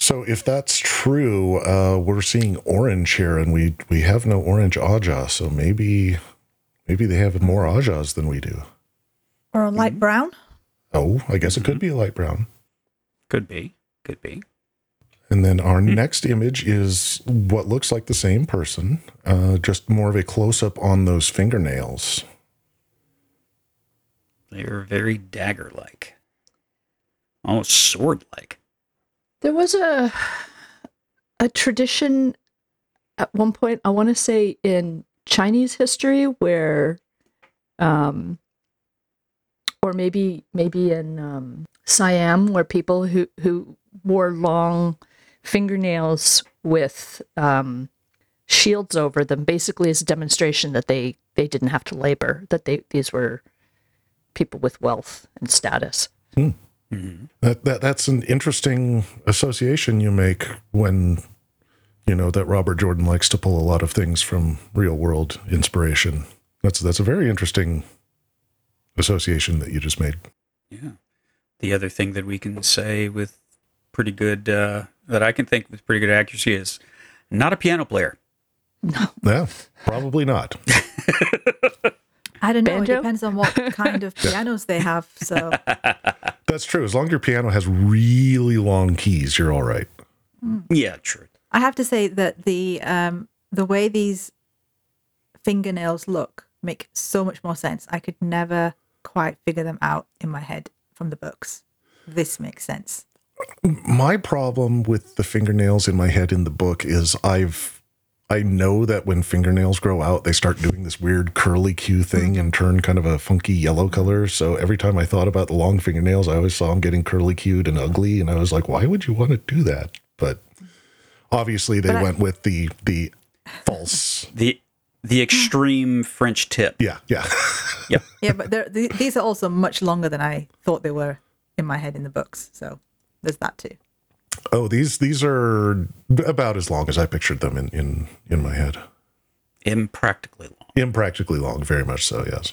so if that's true, uh, we're seeing orange here, and we we have no orange Ajah, so maybe maybe they have more Ajahs than we do. Or a light brown. Oh, I guess it could be a light brown. could be could be And then our next image is what looks like the same person, uh, just more of a close up on those fingernails. They're very dagger like almost sword like there was a a tradition at one point. I want to say in Chinese history where, um, or maybe maybe in um, Siam where people who who wore long fingernails with um, shields over them basically as a demonstration that they they didn't have to labor that they these were people with wealth and status That, that that's an interesting association you make when you know that Robert Jordan likes to pull a lot of things from real world inspiration. That's that's a very interesting association that you just made. yeah the other thing that we can say with pretty good uh that i can think with pretty good accuracy is not a piano player No. Yeah, probably not. [laughs] I don't know. Banjo? It depends on what [laughs] kind of pianos they have. So [laughs] That's true. As long as your piano has really long keys, you're all right. yeah true I have to say that the um, the way these fingernails look make so much more sense. I could never quite figure them out in my head from the books. This makes sense. My problem with the fingernails in my head in the book is I've I know that when fingernails grow out, they start doing this weird curly Q thing and turn kind of a funky yellow color. So every time I thought about the long fingernails, I always saw them getting curly cued and ugly, and I was like, why would you want to do that? But obviously, they But I- went with the the false. the the extreme french tip Yeah, yeah. [laughs] Yeah, but they're, th- these are also much longer than I thought they were in my head in the books. So there's that too. Oh, these these are about as long as I pictured them in in in my head. impractically long impractically long, very much so, yes.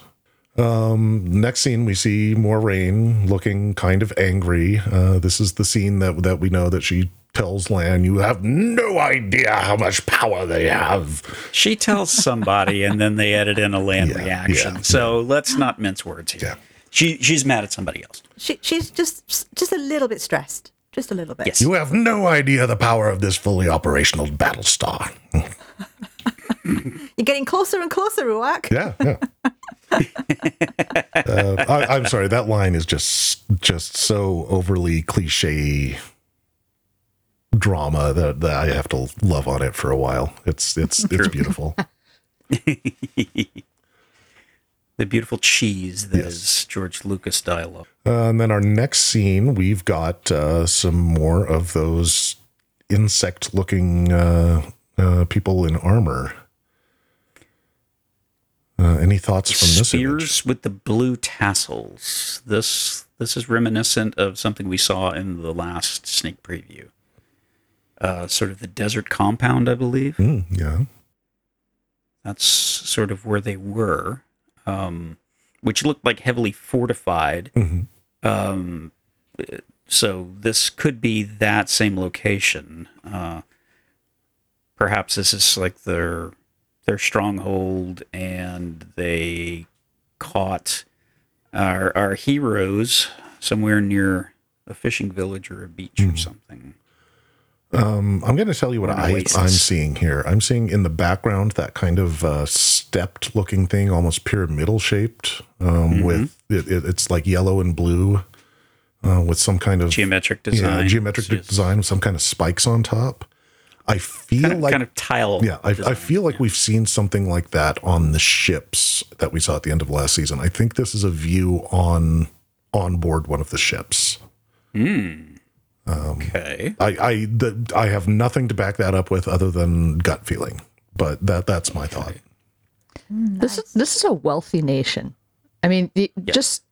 Um, next scene, we see Moiraine looking kind of angry. Uh, this is the scene that that we know that she tells Lan, "You have no idea how much power they have." She tells somebody, and then they edit in a Lan Yeah, reaction. yeah, so let's not mince words here. Yeah. She she's mad at somebody else. She, she's just just a little bit stressed, just a little bit. Yes. You have no idea the power of this fully operational battle star. [laughs] You're getting closer and closer, Rhuarc. Yeah, yeah. [laughs] uh, I, I'm sorry. That line is just just so overly cliche drama that, that I have to love on it for a while. It's it's it's [laughs] beautiful. The beautiful cheese that is George Lucas dialogue. Uh, and then our next scene, we've got uh, some more of those insect-looking uh, uh, people in armor. Uh, any thoughts from this Spears with the blue tassels. This this is reminiscent of something we saw in the last sneak preview. Uh, sort of the desert compound, I believe. Mm, yeah. That's sort of where they were, um, which looked like heavily fortified. Mhm. Um, so this could be that same location. Uh, perhaps this is like their their stronghold, and they caught our our heroes somewhere near a fishing village or a beach or something. Um, I'm going to tell you what I, I'm seeing here. I'm seeing in the background that kind of uh, stepped looking thing, almost pyramidal shaped, um, Mm-hmm. with it, it, it's like yellow and blue uh, with some kind of Geometric design. yeah, geometric Yes. design with some kind of spikes on top. I feel kind of, like kind of tile. yeah, I, I feel like we've seen something like that on the ships that we saw at the end of last season. I think this is a view on on board one of the ships. Um, okay. I I the, I have nothing to back that up with other than gut feeling, but that that's my thought. This is this is a wealthy nation. I mean, the, just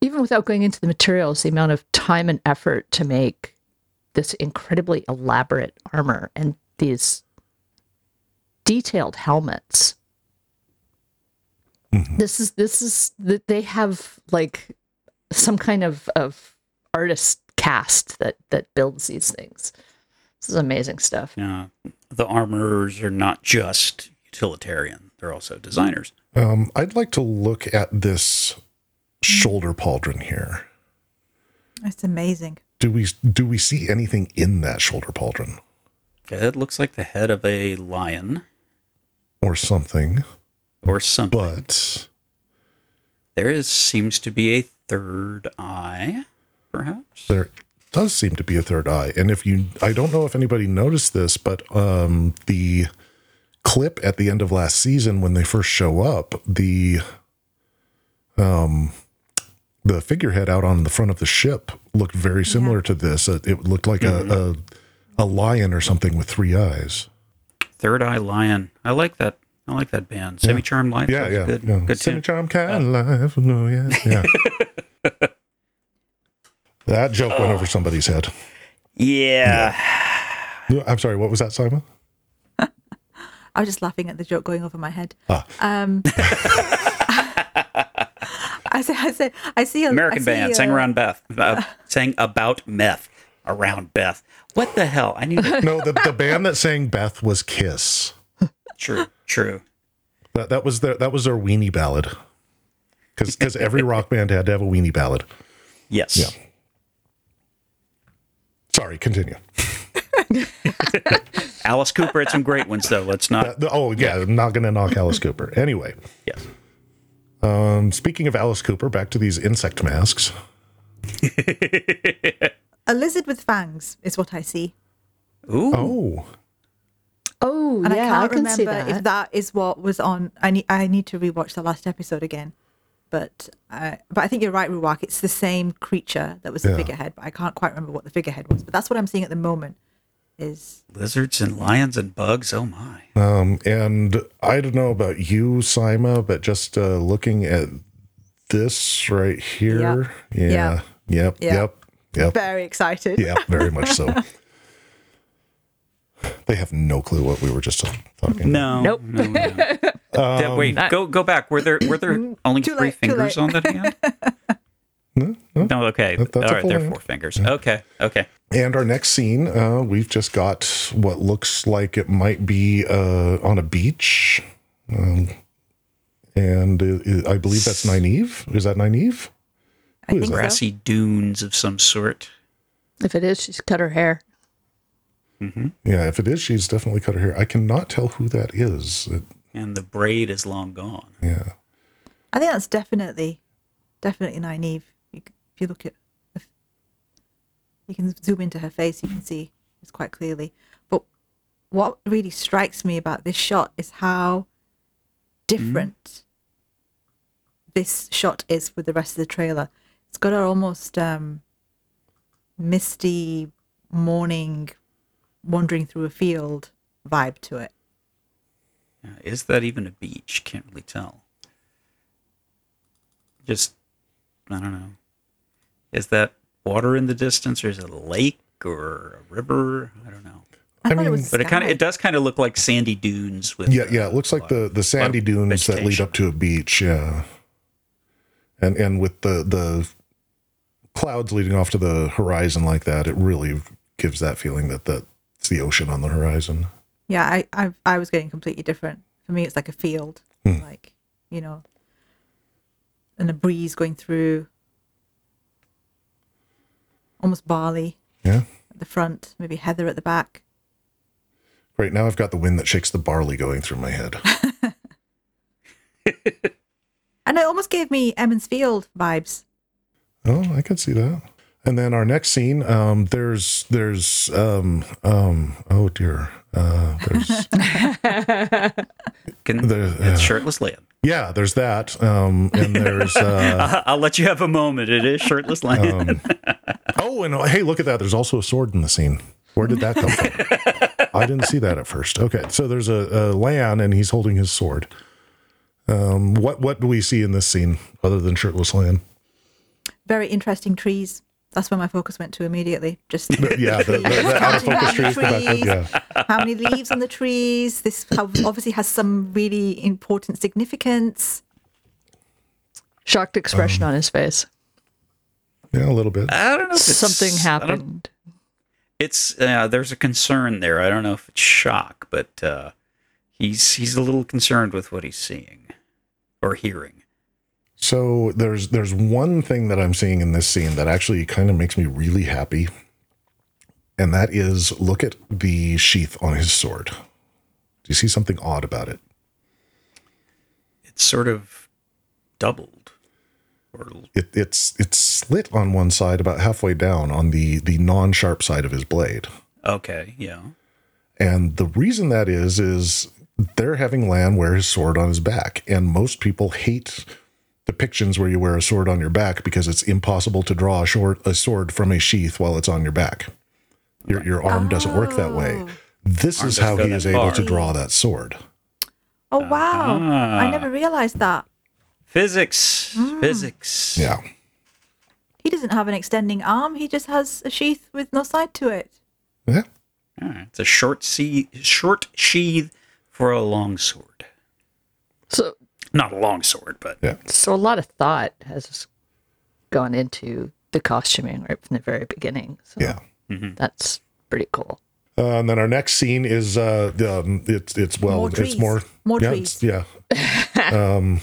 even without going into the materials, the amount of time and effort to make this incredibly elaborate armor and these detailed helmets. Mm-hmm. This is this is that they have like some kind of of artist cast that that builds these things. This is amazing stuff. Yeah, the armorers are not just utilitarian; they're also designers. Um, I'd like to look at this shoulder pauldron here. That's amazing. Do we do we see anything in that shoulder pauldron It looks like the head of a lion or something? or something. But there is seems to be a third eye, perhaps. there does seem to be a third eye, and if you, I don't know if anybody noticed this, but um, the clip at the end of last season when they first show up, the um, the figurehead out on the front of the ship looked very similar to this. It, looked like a, a a lion or something with three eyes. Third eye lion. I like that. I like that band. Semi Charm lion. Yeah, yeah, Good. yeah. Good Semi Charm kind of life. No, yeah, yeah. [laughs] that joke went over somebody's head. Yeah. I'm sorry. What was that, Simon? [laughs] I was just laughing at the joke going over my head. Ah. Um, [laughs] I say, I say, I see a American I see band a- sang around Beth. Uh, [laughs] sang about meth around Beth. What the hell? I knew that. No, the, the band that sang Beth was Kiss. true. True. That that was their that was their weenie ballad. Because every rock band had to have a weenie ballad. Yes. Yeah. Sorry, continue. [laughs] Alice Cooper had some great ones though. Let's not. Uh, oh yeah, I'm not gonna knock Alice Cooper. Anyway, Yes. um, speaking of Alice Cooper, back to these insect masks. [laughs] A lizard with fangs is what I see, Ooh. Oh, Oh, and yeah, I can't can remember see that. if that is what was on. I need I need to rewatch the last episode again, but I, but I think you're right, Rhuarc. It's the same creature that was the Yeah. figurehead, but I can't quite remember what the figurehead was. But that's what I'm seeing at the moment. Is Lizards and lions and bugs. Oh my. um, and I don't know about you, Saimma, but just uh, looking at this right here, yeah, Yeah. yep, Yeah. yep, yep, very excited. yeah, very much so. [laughs] They have no clue what we were just talking. No. Nope. no, no. [laughs] Deb, wait. go go back. Were there were there [laughs] only three late, fingers on that hand? [laughs] No, no. No. Okay. That- that's All right. full There are four fingers. Okay. Okay. And our next scene, uh, we've just got what looks like it might be uh, on a beach. Um, and uh, I believe that's Nynaeve. Is that Nynaeve? I Who is think so. Grassy dunes of some sort. If it is, she's cut her hair. Yeah, if it is, she's definitely cut her hair. I cannot tell who that is. It- And the braid is long gone. yeah. I think that's definitely, definitely Nynaeve. You, if you look at, if you can zoom into her face, you can see it's quite clearly. But what really strikes me about this shot is how different this shot is with the rest of the trailer. It's got an almost um, misty morning, wandering through a field vibe to it. Yeah, Is that even a beach? Can't really tell. Just, I don't know. Is that water in the distance, or is it a lake or a river? I don't know. I, I thought mean- it But it kind of it does kind of look like sandy dunes with Yeah, yeah. It looks like the the sandy of dunes that lead up to a beach. Yeah, and and with the the clouds leading off to the horizon like that, it really gives that feeling that that's the ocean on the horizon. Yeah, I, I I was getting completely different. For me, it's like a field, Hmm. like you know, and a breeze going through, almost barley Yeah. at the front, maybe heather at the back. Right now, I've got the wind that shakes the barley going through my head. [laughs] [laughs] And it almost gave me Emond's Field vibes. Oh, I could see that. And then our next scene, um, there's there's um um oh dear, uh, there's [laughs] Can, The- it's uh, shirtless Lan. yeah, there's that, um, and there's uh, [laughs] I'll let you have a moment. It is shirtless Lan. um, [laughs] oh, and hey, look at that. There's also a sword in the scene. Where did that come from? I didn't see that at first. Okay, so there's a, a Lan, and he's holding his sword. Um, what what do we see in this scene other than shirtless Lan? Very interesting trees. That's where my focus went to immediately. Just [laughs] Yeah, the, the, the out of focus trees. The background, yeah. how many leaves on the trees. This how- obviously has some really important significance. Shocked expression Um, on his face. yeah, a little bit. I don't know. If it's, Something happened. It's uh, there's a concern there. I don't know if it's shock, but uh, he's he's a little concerned with what he's seeing or hearing. So there's there's one thing that I'm seeing in this scene that actually kind of makes me really happy, and that is look at the sheath on his sword. Do you see something odd about it? It's sort of doubled, or It it's it's slit on one side about halfway down on the the non-sharp side of his blade. okay, yeah. And the reason that is is they're having Lan wear his sword on his back, and most people hate depictions where you wear a sword on your back because it's impossible to draw a, short, a sword from a sheath while it's on your back. Your your arm doesn't work that way. This Arm is how go he that is able to draw that sword. Oh wow! I Ah. never realized that. Physics, Mm. physics. Yeah. He doesn't have an extending arm. He just has a sheath with no side to it. Yeah. All right. It's a short sea, short sheath for a long sword. So, Not a long sword, but Yeah. so a lot of thought has gone into the costuming right from the very beginning. So Yeah. that's pretty cool. Uh, and then our next scene is uh um, it's it's well More it's more More yeah, trees. yeah. [laughs] um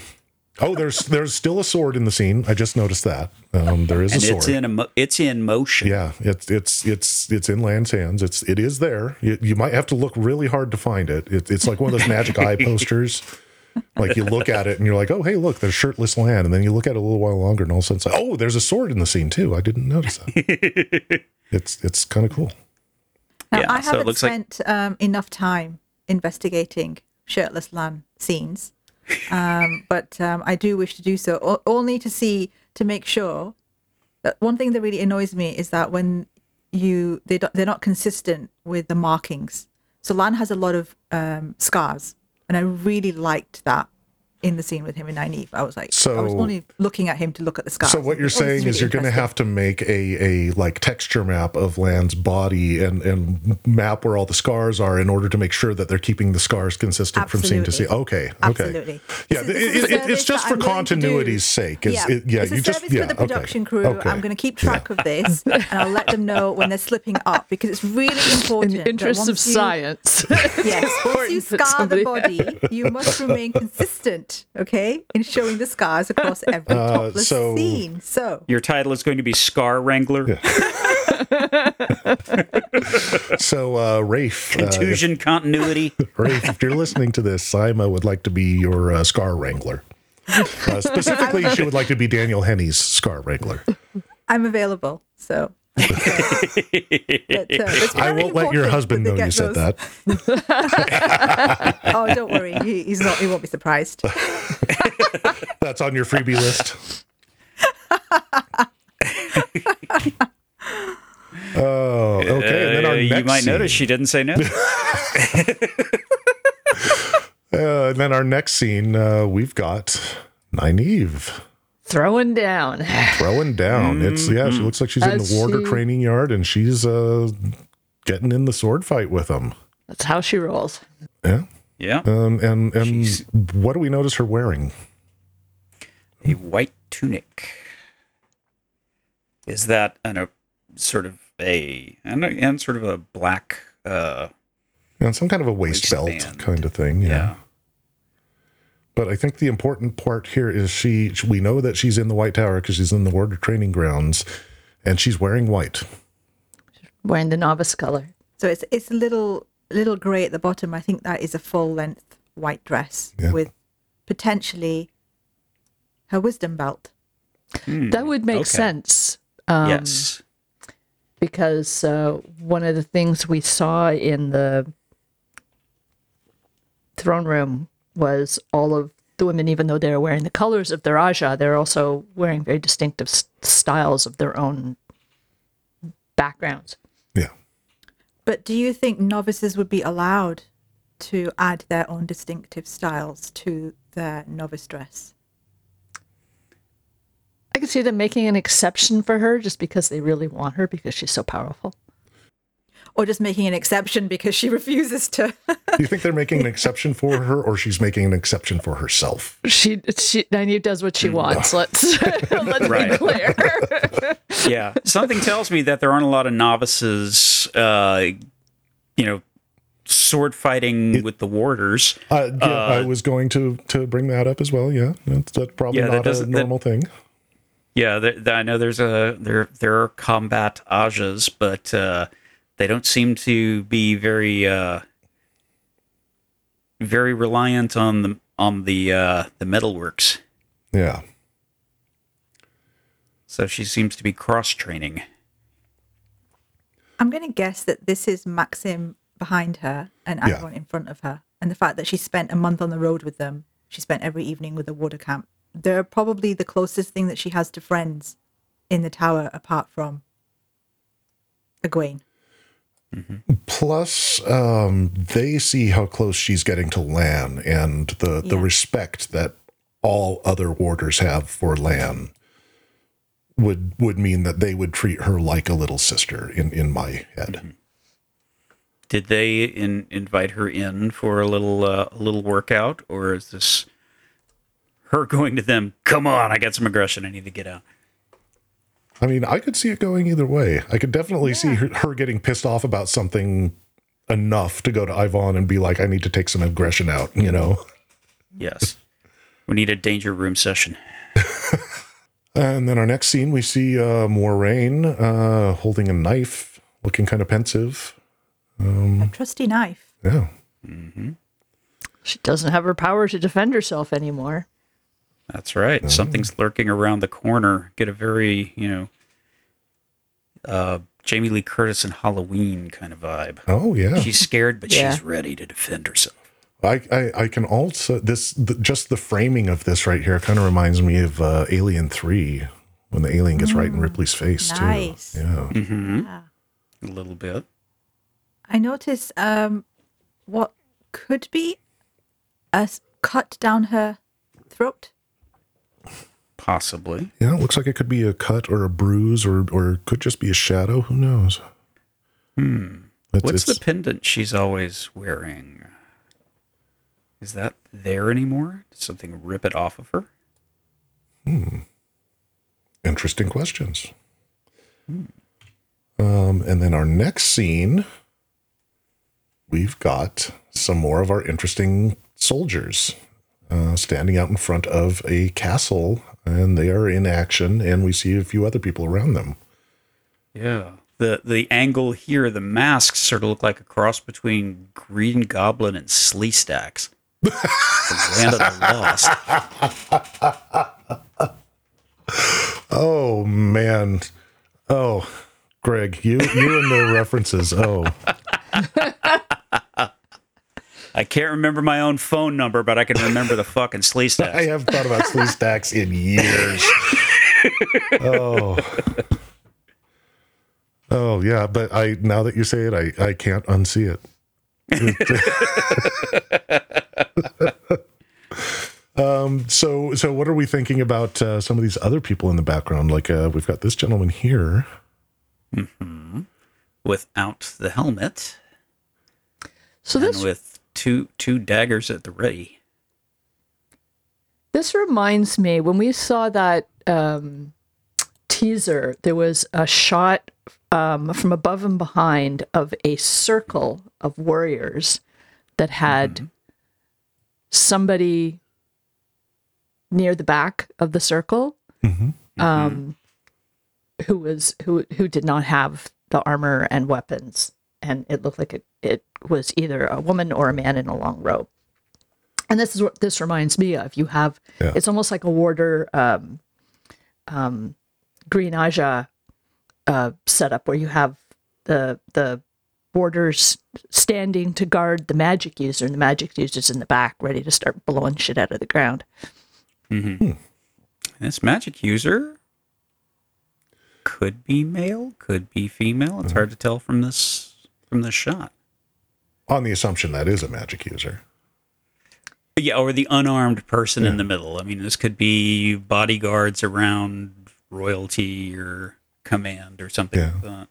oh there's there's still a sword in the scene. I just noticed that. Um there is and a sword. it's in a mo- it's in motion. yeah, it's it's it's it's in Lan's hands. It's it is there. You, you might have to look really hard to find it. it. It's like one of those magic eye [laughs] posters. Like you look at it and you're like, oh hey, look, there's shirtless Lan, and then you look at it a little while longer, and all of a sudden, it's like, oh, there's a sword in the scene too. I didn't notice that. [laughs] it's it's kind of cool. Now, Yeah, I so it haven't looks like- spent um, enough time investigating shirtless Lan scenes, um, [laughs] but um, I do wish to do so, o- only to see to make sure that one thing that really annoys me is that when you they don't, they're not consistent with the markings. So Lan has a lot of um, scars, and I really liked that in the scene with him and Nynaeve. I was like, I was only looking at him to look at the scars. So what you're Oh, this saying is you're going to have to make a a like texture map of Lan's body and and map where all the scars are in order to make sure that they're keeping the scars consistent from scene to scene. Okay, okay. Absolutely. Yeah, This is- this it- it- it's just for I'm willing to do. continuity's sake. It's, yeah, it, yeah it's a you just service yeah, for the okay, production crew. okay. I'm going to keep track of this, and I'll let them know when they're slipping up because it's really important. [laughs] In the that interest of you- science. Yes, [laughs] once you scar the body, you must remain consistent, okay, in showing the scars across [laughs] every Uh, topless so- scene. So, Your title is going to be Scar Wrangler, [laughs] So uh, Rafe, uh, if, Contusion Continuity. [laughs] Rafe, if you're listening to this, Saimma would like to be your uh, scar wrangler. Uh, specifically, she would like to be Daniel Henney's scar wrangler. I'm available. So, But, uh, I won't let your husband know you get said that. [laughs] Oh, don't worry, he, he's not. He won't be surprised. [laughs] That's on your freebie list. [laughs] oh, okay. And then our Uh, next you might scene, notice she didn't say no. uh, and then our next scene, uh, we've got Nynaeve Throwing down. [sighs] throwing down. It's yeah, she looks like she's in the warder she- training yard, and she's uh, getting in the sword fight with him. That's how she rolls. Yeah. yeah, Um, and and She's- what do we notice her wearing? a white tunic. Is that and a sort of a and, a, and sort of a black? uh And some kind of a waist belt Waistband. kind of thing. Yeah, But I think the important part here is she. We know that she's in the White Tower because she's in the Warder training grounds, and she's wearing white. Wearing the novice color. So it's it's a little little grey at the bottom. I think that is a full length white dress Yeah. with potentially her wisdom belt. That would make okay. sense. Um, yes. because uh, one of the things we saw in the throne room was all of the women, even though they're wearing the colors of their Aja, they're also wearing very distinctive s- styles of their own backgrounds. Yeah. But do you think novices would be allowed to add their own distinctive styles to their novice dress? I could see them making an exception for her just because they really want her because she's so powerful. Or just making an exception because she [laughs] refuses to? Do you think they're making an exception for her, or she's making an exception for herself? She, she, Nynaeve does what she wants. Let's [laughs] let's Right. be clear. [laughs] yeah, something tells me that there aren't a lot of novices, uh, you know, sword fighting with the warders. Uh, yeah, I was going to to bring that up as well. Yeah, that's, that's probably Yeah, that not a doesn't- that- normal thing. Yeah, there, there- I know there's a there there are combat Ajahs, but uh, they don't seem to be very uh, very reliant on the on the uh, the metalworks. Yeah. So she seems to be cross training. I'm going to guess that this is Maksim behind her and Yeah. Ihvon in front of her. And the fact that she spent a month on the road with them, she spent every evening with the water camp. They're probably the closest thing that she has to friends in the tower apart from Egwene. Plus, um, they see how close she's getting to Lan and the, the respect that all other warders have for Lan would would mean that they would treat her like a little sister in, in my head. Did they in, invite her in for a little uh, a little workout, or is this her going to them? Come on, I got some aggression. I need to get out. I mean, I could see it going either way. I could definitely see her, her getting pissed off about something enough to go to Ihvon and be like, I need to take some aggression out, you know? Yes, we need a danger room session. [laughs] And then our next scene, we see uh, Moiraine uh, holding a knife, looking kind of pensive. A trusty knife. Yeah. she doesn't have her power to defend herself anymore. That's right. Something's lurking around the corner. Get a very, you know, uh, Jamie Lee Curtis and Halloween kind of vibe. Oh, yeah. She's scared, but Yeah. she's ready to defend herself. I, I, I can also this the, just the framing of this right here kind of reminds me of uh, Alien Three when the alien gets right in Ripley's face nice. too. Yeah, Mm-hmm. Yeah. A little bit. I notice um, what could be a cut down her throat. Possibly. yeah. It looks like it could be a cut or a bruise or or it could just be a shadow. Who knows? Hmm. It's, What's it's, the pendant she's always wearing? Is that there anymore? Did something rip it off of her? interesting questions? Um, and then our next scene, we've got some more of our interesting soldiers uh, standing out in front of a castle, and they are in action, and we see a few other people around them. Yeah. The the angle here, the masks sort of look like a cross between Green Goblin and Sleestaks. the Land of the Lost. [laughs] Oh man, oh, Greg, you you and the references. Oh, I can't remember my own phone number, but I can remember the fucking [laughs] slee I haven't thought about sleeve stacks in years. [laughs] oh. Oh yeah, but I now that you say it, I I can't unsee it. [laughs] um. So so what are we thinking about uh, some of these other people in the background? Like uh, we've got this gentleman here. Without the helmet So and this with two two daggers at the ready. This reminds me when we saw that um, teaser, there was a shot um, from above and behind of a circle of warriors that had somebody near the back of the circle um, who was who who did not have the armor and weapons, and it looked like it, it was either a woman or a man in a long robe and this is what this reminds me of. You have Yeah. it's almost like a warder um, um, Green Ajah uh, setup where you have the the warders standing to guard the magic user, and the magic user's in the back, ready to start blowing shit out of the ground. This magic user could be male, could be female. It's hard to tell from this from this shot. On the assumption that is a magic user. Yeah, or the unarmed person in the middle. I mean, this could be bodyguards around royalty or command or something Yeah. like that.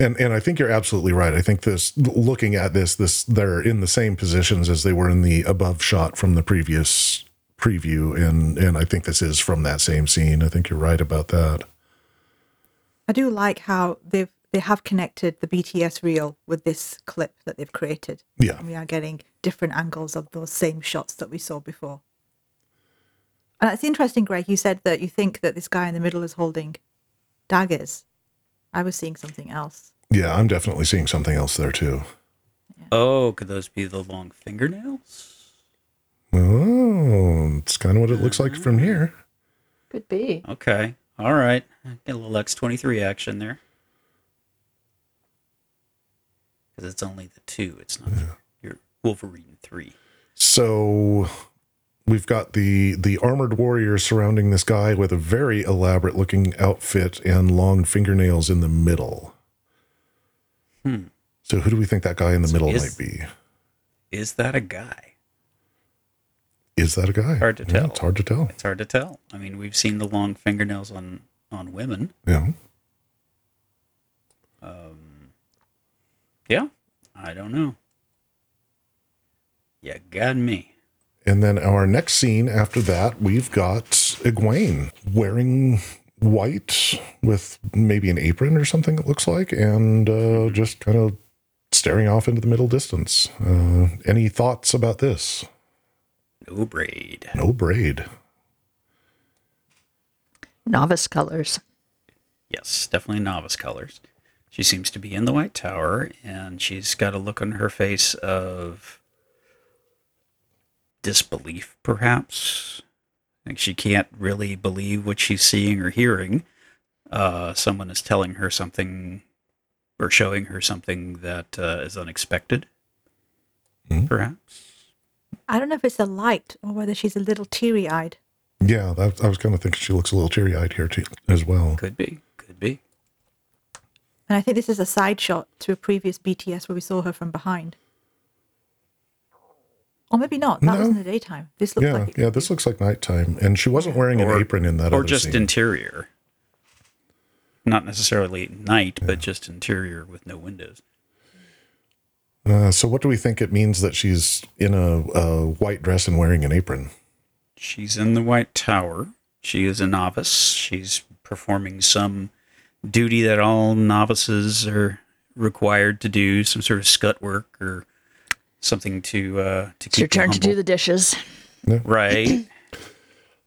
And and I think you're absolutely right. I think this looking at this, this they're in the same positions as they were in the above shot from the previous preview, and and I think this is from that same scene. I think you're right about that. I do like how they've they have connected the BTS reel with this clip that they've created. Yeah. And we are getting different angles of those same shots that we saw before. And it's interesting, Greg. You said that you think that this guy in the middle is holding daggers. I was seeing something else. Yeah, I'm definitely seeing something else there too. Oh, could those be the long fingernails? Oh, it's kind of what it looks like from here. Could be. Okay. All right. Get a little X23 action there. Because it's only the two. It's not your Wolverine 3. So we've got the the armored warriors surrounding this guy with a very elaborate looking outfit and long fingernails in the middle. Hmm. So who do we think that guy in the middle is- might be? Is that a guy? Is that a guy? Hard to Yeah, tell. it's hard to tell. It's hard to tell. I mean, we've seen the long fingernails on on women. Yeah. Yeah. I don't know. You got me. And then our next scene after that, we've got Egwene wearing white with maybe an apron or something, it looks like, and uh, just kind of staring off into the middle distance. Uh, any thoughts about this? No braid. No braid. Novice colors. Yes, definitely novice colors. She seems to be in the White Tower, and she's got a look on her face of disbelief, perhaps. Like she can't really believe what she's seeing or hearing. Uh, someone is telling her something or showing her something that uh, is unexpected, Hmm. perhaps. I don't know if it's the light or whether she's a little teary eyed. Yeah, that, I was kind of thinking she looks a little teary eyed here too, as well. Could be. Could be. And I think this is a side shot to a previous BTS where we saw her from behind. Or maybe not. That was in the daytime. This looks Yeah, like it yeah, this looks like nighttime, and she wasn't wearing an apron in that or other just scene. interior. Not necessarily at night, but just interior with no windows. uh, so, what do we think it means that she's in a, a white dress and wearing an apron? She's in the White Tower. She is a novice. She's performing some duty that all novices are required to do, some sort of scut work or something to uh, to It's your keep them turn to do the dishes. right.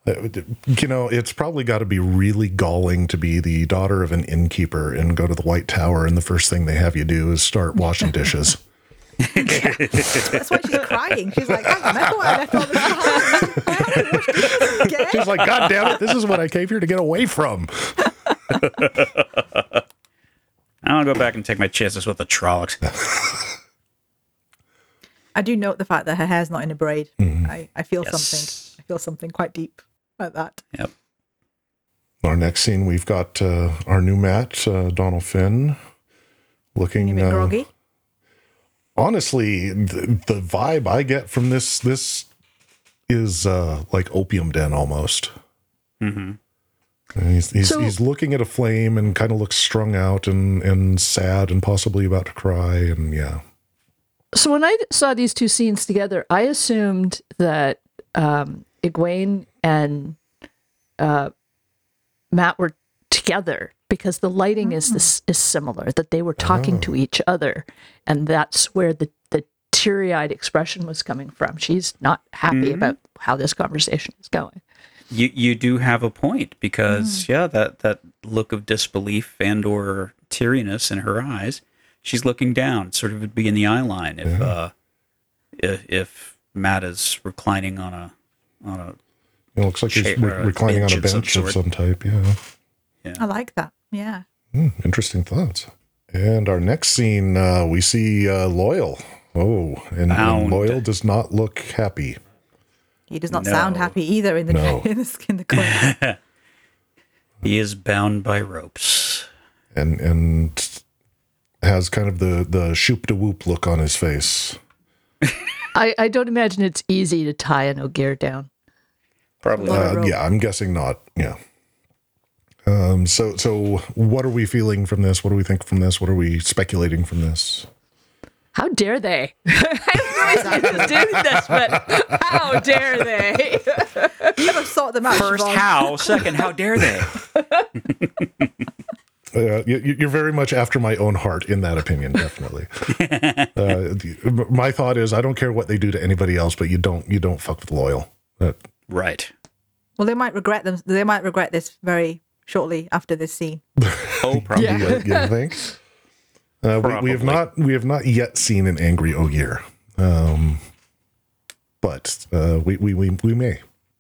Uh, [clears throat] You know, it's probably got to be really galling to be the daughter of an innkeeper and go to the White Tower, and the first thing they have you do is start washing dishes. [laughs] [laughs] That's why she's crying. She's like, I remember why [laughs] I left all this behind. I have to wash dishes again. She's like, God damn it, this is what I came here to get away from. [laughs] I'll go back and take my chances with the Trollocs. I do note the fact that her hair's not in a braid. Mm-hmm. I, I feel Yes. something. I feel something quite deep about that. Yep. Our next scene, we've got uh, our new Mat, uh, Dónal Finn, looking. Uh, groggy. honestly, the, the vibe I get from this this is uh, like opium den almost. hmm And he's he's, So- he's looking at a flame and kind of looks strung out and and sad and possibly about to cry and yeah. So when I saw these two scenes together, I assumed that um, Egwene and uh, Mat were together because the lighting is this is similar. That they were talking to each other, and that's where the the teary eyed expression was coming from. She's not happy about how this conversation is going. You you do have a point because yeah, that that look of disbelief and or teariness in her eyes, she's looking down, sort of would be in the eye line if uh if, if Mat is reclining on a on a It looks like he's re- or a reclining on bench a of some bench of some type. Yeah. yeah. I like that. Yeah. Hmm, interesting thoughts. And our next scene, uh, we see uh, Loial. Oh, and, and Loial does not look happy. He does not sound happy either in the No. [laughs] in the in the corner. [laughs] he is bound by ropes. and and has kind of the the shoop de whoop look on his face. [laughs] I, I don't imagine it's easy to tie an Ogier down. Probably Lot of Uh, yeah, I'm guessing not. Yeah. Um. So so what are we feeling from this? What do we think from this? What are we speculating from this? How dare they? [laughs] I don't know who's doing this, but how dare they? you never sort them out. First, Siobhan. how? Second, how dare they? [laughs] Uh, you, you're very much after my own heart in that opinion, definitely. [laughs] uh, the- my thought is, I don't care what they do to anybody else, but you don't you don't fuck with Loial. That, Right. Well, they might regret them. They might regret this very shortly after this scene. Oh, probably. Yeah. you, you think? Uh, we, we have not we have not yet seen an angry Ogier, um, but uh, we, we we we may.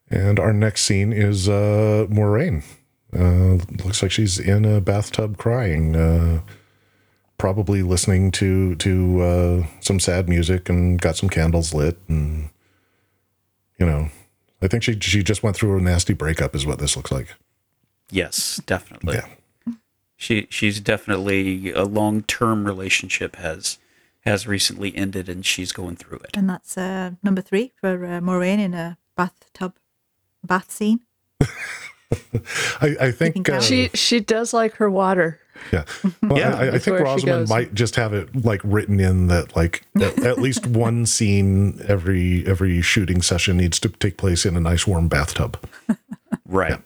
And our next scene is uh, Moiraine. Uh, looks like she's in a bathtub crying, uh, probably listening to to uh, some sad music and got some candles lit, and you know, I think she she just went through a nasty breakup, is what this looks like. Yes, definitely. Yeah. She she's definitely a long term relationship has has recently ended and she's going through it. And that's uh, number three for uh, Moiraine in a bathtub bath scene. [laughs] I, I think uh, She she does like her water. Yeah. Well, Yeah, [laughs] I, I that's think Rosamund might just have it like written in that like [laughs] at, at least one scene every every shooting session needs to take place in a nice warm bathtub. Right. Yeah.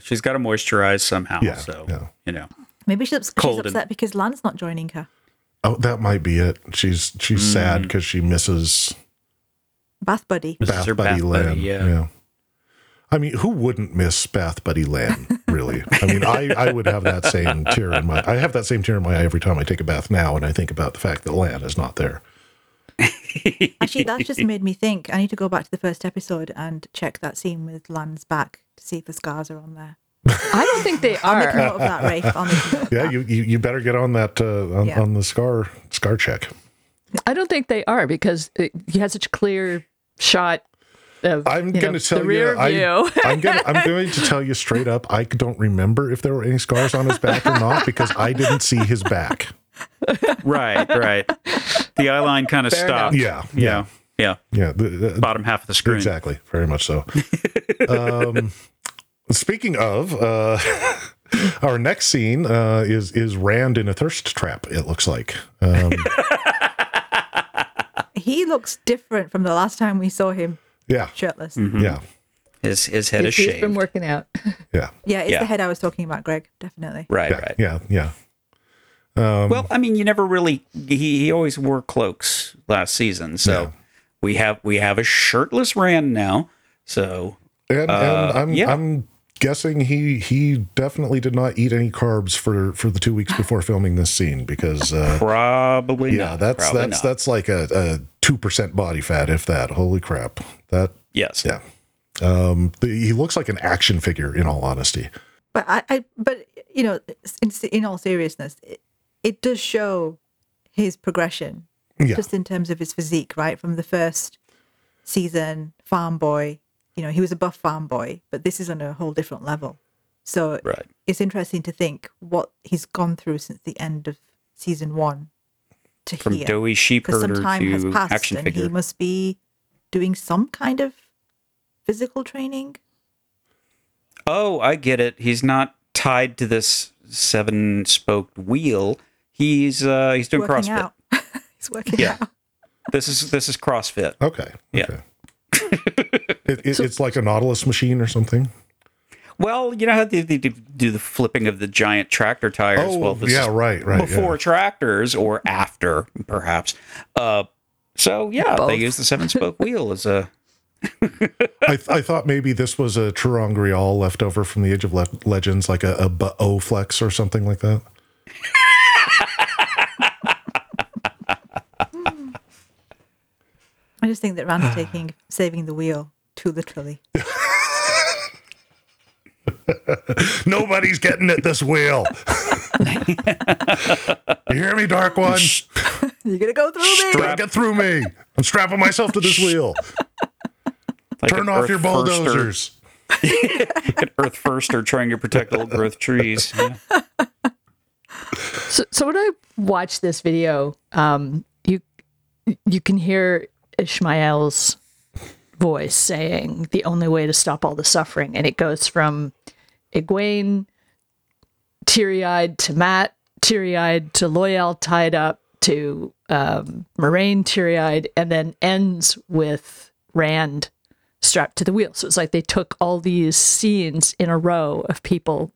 She's got to moisturize somehow. Yeah, so yeah. you know. Maybe she's, she's Cold and- upset because Lan's not joining her. Oh, that might be it. She's she's Mm. sad because she misses Bath buddy. This is Bath Buddy bath Lan. buddy, yeah. I mean, who wouldn't miss Bath Buddy Lan? [laughs] Really? I mean, I, I would have that same tear in my I have that same tear in my eye every time I take a bath now, and I think about the fact that Lan is not there. Actually, that just made me think. I need to go back to the first episode and check that scene with Lan's back to see if the scars are on there. I don't think they [laughs] I'll make a are. note of that, Rafe. I'll make a note. Of Yeah, that. you, you you better get on that uh, on, Yeah. on the scar scar check. I don't think they are because it, you had such a clear shot of I'm you going know, to tell the you, rear I, view. I'm going to I'm going to tell you straight up. I don't remember if there were any scars on his back or not because I didn't see his back. Right, right. The eye line kind of Fair stopped. Yeah, Yeah. Yeah. yeah, the, the- Bottom half of the screen. exactly. Very much so. [laughs] um, speaking of, uh, [laughs] our next scene uh, is is Rand in a thirst trap. It looks like. Um, [laughs] He looks different from the last time we saw him yeah, shirtless. Mm-hmm. yeah, His his head is He's shaved. been working out. yeah, Yeah, it's Yeah. the head I was talking about, Greg. Definitely. right, yeah, right. yeah, yeah. Um, Well, I mean, you never really. He, he always wore cloaks last season, so Yeah. We have we have a shirtless Rand now. So And, and Uh, I'm yeah. I'm guessing he he definitely did not eat any carbs for for the two weeks before filming this scene because uh, probably yeah, not. that's probably that's not. that's like a a two percent body fat, if that. Holy crap! That yes. yeah. Um, the, he looks like an action figure. In all honesty, But I, I but you know, in, in all seriousness, it, it does show his progression Yeah. just in terms of his physique, right? From the first season, farm boy, you know, he was a buff farm boy, but this is on a whole different level. So Right. it's interesting to think what he's gone through since the end of season one to From here. doughy sheep Because some herder time has to passed action and he must be doing some kind of physical training. Oh, I get it. He's not tied to this seven spoked wheel. He's uh he's doing working CrossFit. out. He's working Yeah. out. This is this is CrossFit. Okay. Yeah. Okay. [laughs] it, it, it's like a Nautilus machine or something. Well, you know how they, they do do the flipping of the giant tractor tires. Oh, well, this yeah, right, right. Before yeah. tractors or after, perhaps. Uh, so yeah, Both. they use the seven spoke [laughs] wheel as a. I, th- I thought maybe this was a ter'angreal left over from the Age of Le- Legends, like a, a B- flex or something like that. I just think that Rand's [sighs] taking saving the wheel too literally. [laughs] Nobody's getting at this wheel. [laughs] you hear me, Dark One? [laughs] You're gonna go through me. Try get through me. I'm strapping myself to this wheel. Like Turn off your bulldozers. like an Earth first or trying to protect old growth trees. Yeah. So, so when I watch this video, um, you you can hear Ishmael's voice saying the only way to stop all the suffering, and it goes from Egwene teary eyed to Mat teary eyed to Loial tied up to um, Moiraine teary eyed, and then ends with Rand strapped to the wheel. So it's like they took all these scenes in a row of people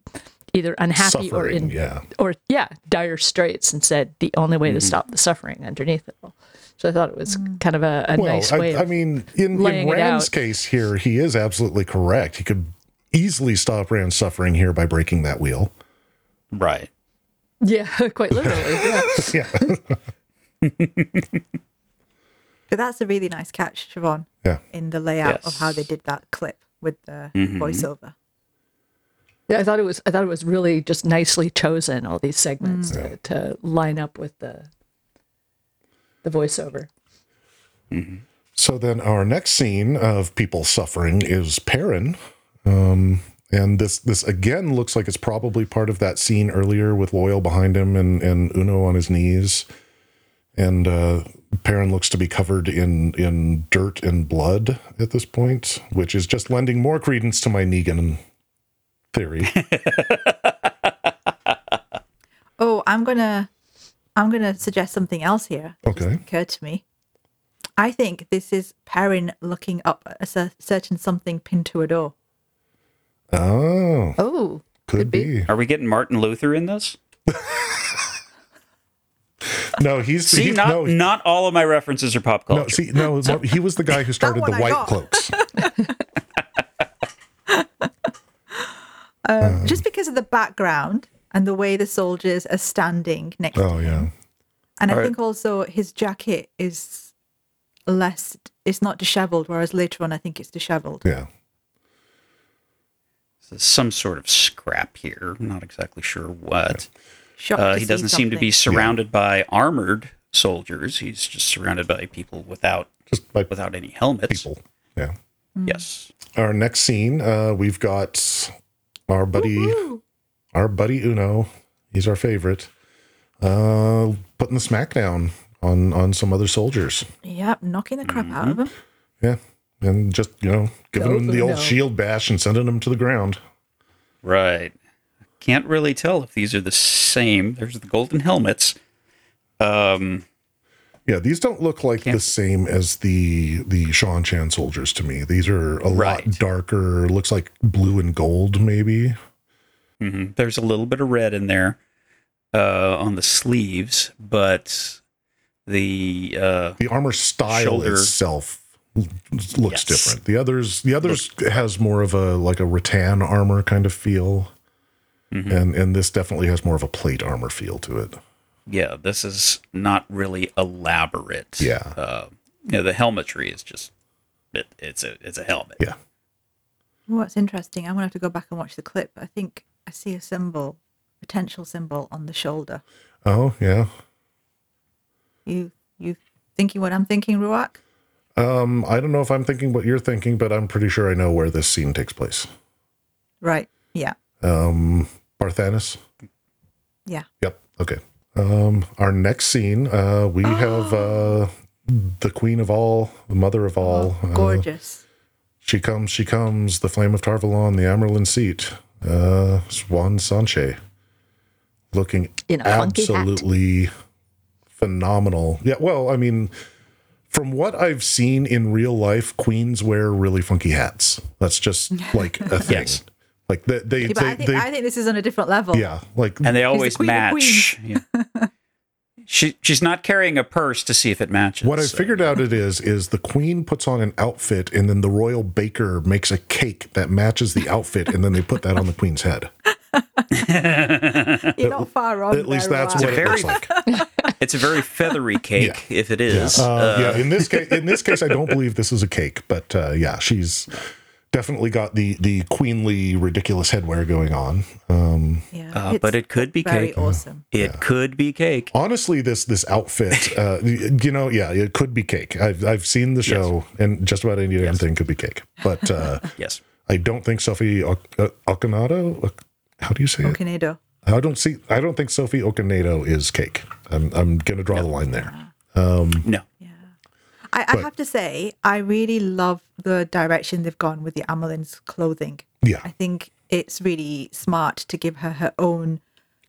either unhappy or in yeah. or yeah, dire straits, and said the only way to stop the suffering underneath it all. So I thought it was kind of a, a Well, nice way. I, I mean, in, in Rand's case here, he is absolutely correct. He could easily stop Rand's suffering here by breaking that wheel. Right. yeah, [laughs] quite literally. Yeah. [laughs] Yeah. [laughs] But that's a really nice catch, Siobhan, yeah. in the layout of how they did that clip with the Mm-hmm. voiceover. yeah, I thought it was. I thought it was really just nicely chosen. All these segments to, to line up with the the voiceover. So then our next scene of people suffering is Perrin. Um, and this this again looks like it's probably part of that scene earlier with Loial behind him and, and Uno on his knees. And uh, Perrin looks to be covered in, in dirt and blood at this point, which is just lending more credence to my Negan theory. [laughs] Oh, I'm gonna I'm gonna suggest something else here. that just Okay. occurred to me. I think this is Perrin looking up a cer- certain something pinned to a door. oh, Oh, could, be. be. Are we getting Martin Luther in this? [laughs] No, he's See, he's- not no, not all of my references are pop culture. no, see, no, [laughs] he was the guy who started the I White got. Cloaks. Um, [laughs] just because of the background and the way the soldiers are standing next to him. Oh, yeah. And I Alright. think also his jacket is less, it's not disheveled, whereas later on I think it's disheveled. Yeah. There's some sort of scrap here. I'm not exactly sure what. Shocked Uh, to he doesn't seem to be something. surrounded by armored soldiers. He's just surrounded by people without Just by without any helmets. people. Yeah. Yes. Our next scene, uh, we've got our buddy, Woo! Our buddy Uno. He's our favorite. Uh, putting the smackdown on on some other soldiers. Yep, knocking the crap out of Mm-hmm. Yeah, and just you know giving Go them the old Uno. shield bash and sending them to the ground. Right. Can't really tell if these are the same. There's the golden helmets. Um, Yeah, these don't look like the Can't- same as the the Seanchan soldiers to me. These are a lot darker. Looks like blue and gold, maybe. Mhm. There's a little bit of red in there uh, on the sleeves, but the uh, The armor style Shoulder. itself looks Yes. different. The others, the others has more of a like a rattan armor kind of feel, Mm-hmm. and and this definitely has more of a plate armor feel to it. yeah, this is not really elaborate. Yeah. Uh, you know, the helmetry is just it, it's a it's a helmet. Yeah, What's interesting, I'm going to have to go back and watch the clip. I think I see a symbol, potential symbol on the shoulder. Oh yeah. You you thinking what I'm thinking, Rhuarc? Um, I don't know if I'm thinking what you're thinking, but I'm pretty sure I know where this scene takes place. Right. Yeah. Um, Barthanis. Yeah. Yep. Okay. Um, our next scene, uh, we [gasps] have uh, the queen of all, the mother of all. uh, Gorgeous. she comes. She comes. The flame of Tar Valon, the Amyrlin Seat. Uh, Siuan Sanche, looking In a hat. absolutely phenomenal. Yeah. Well, I mean, from what I've seen in real life, queens wear really funky hats. That's just like a [laughs] thing. Yes. Like they, they, Yeah, they, I think they- I think this is on a different level. yeah, like and they always queen of match. Yeah. [laughs] she she's not carrying a purse to see if it matches. What I so- figured out it is is the queen puts on an outfit and then the royal baker makes a cake that matches the outfit and then they put that on the queen's head. [laughs] You're not far wrong. At least that's Rhuarc. what it looks like. [laughs] It's a very feathery cake, if it is. Uh, yeah, in this case, in this [laughs] case, I don't believe this is a cake, but uh, yeah, she's definitely got the the queenly ridiculous headwear going on. Um, Yeah. Uh, but it could be very cake. awesome. It could be cake. honestly, this this outfit, [laughs] uh, you know, yeah, it could be cake. I've I've seen the show, and just about any damn thing could be cake, but uh, [laughs] Yes. I don't think Sophie Ok- uh, Okonato. How do you say it? I don't see. I don't think Sophie Okonedo is cake. I'm I'm gonna draw the line there. No. I, I have to say, I really love the direction they've gone with the Amyrlin's clothing. Yeah. I think it's really smart to give her her own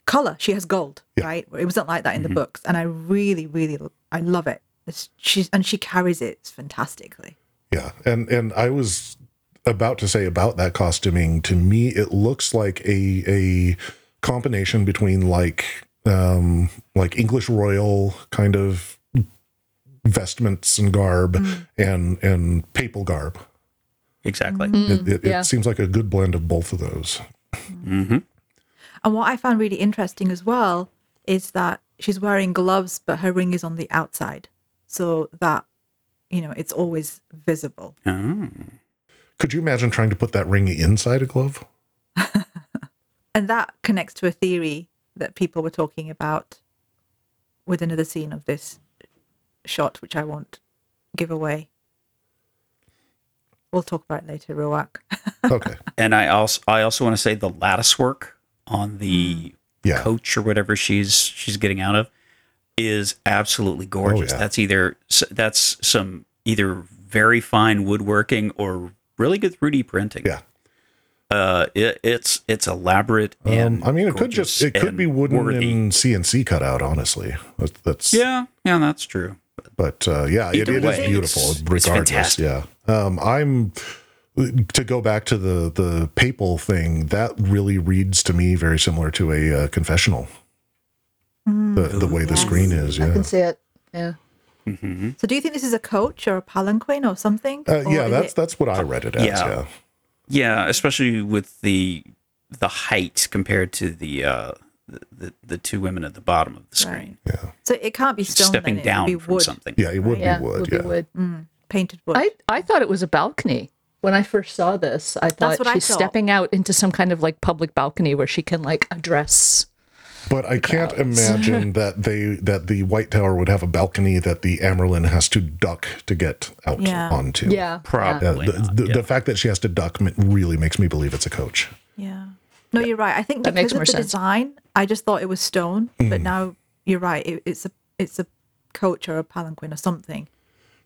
color. She has gold, Yeah. right? It wasn't like that in the books, and I really, really, I love it. It's, she's and she carries it fantastically. Yeah, and and I was about to say about that costuming. To me, it looks like a a combination between like um like English royal kind of vestments and garb and and papal garb. Exactly. It, it, yeah. it seems like a good blend of both of those. hmm And what I found really interesting as well is that she's wearing gloves, but her ring is on the outside, so that you know it's always visible. Oh. Could you imagine trying to put that ring inside a glove? [laughs] And that connects to a theory that people were talking about with another scene of this shot, which I won't give away. We'll talk about it later, Rhuarc. [laughs] Okay, And I also I also want to say the lattice work on the yeah, coach or whatever she's she's getting out of is absolutely gorgeous. yeah. That's either that's some either very fine woodworking or really good 3D printing. yeah. Uh, it, it's it's elaborate Um, and I mean, it could gorgeous just it could be wooden worthy. and CNC cut out. Honestly, That- that's Yeah, yeah, that's true. But uh, yeah, it, Either it is way, beautiful it's- it's regardless. fantastic. yeah, um, I'm to go back to the the papal thing. That really reads to me very similar to a uh, confessional. The the way the Yes. screen is, yeah, I can see it. Yeah. hmm So, do you think this is a coach or a palanquin or something? uh, Or yeah. That's it- that's what I read it as. Yeah. Yeah, Yeah, especially with the the height compared to the uh, the, the the two women at the bottom of the screen, yeah, so. It can't be stone. stepping then, down be from wood, something. yeah. It would Yeah. be wood. would yeah, be wood. Mm, painted wood. I, I thought it was a balcony. When I first saw this, I thought what I she's thought. stepping out into some kind of like public balcony where she can like address. but I can't imagine [laughs] that they that the White Tower would have a balcony that the Amyrlin has to duck to get out Yeah. onto. Yeah. Probably. Yeah, the, the, yeah. the fact that she has to duck really makes me believe it's a coach. Yeah. No, you're right. I think That because makes of more the sense. design, I just thought it was stone, but Mm. now you're right. It, it's a it's a coach or a palanquin or something.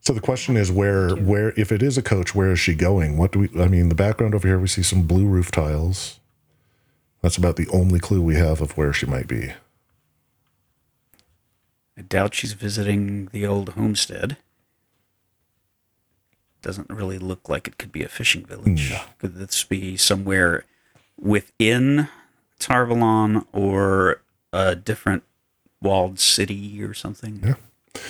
So the question is where where if it is a coach, where is she going? What do we I mean, the background over here we see some blue roof tiles. That's about the only clue we have of where she might be. I doubt she's visiting the old homestead. Doesn't really look like it could be a fishing village. Could this be somewhere within Tar Valon or a different walled city or something? Yeah.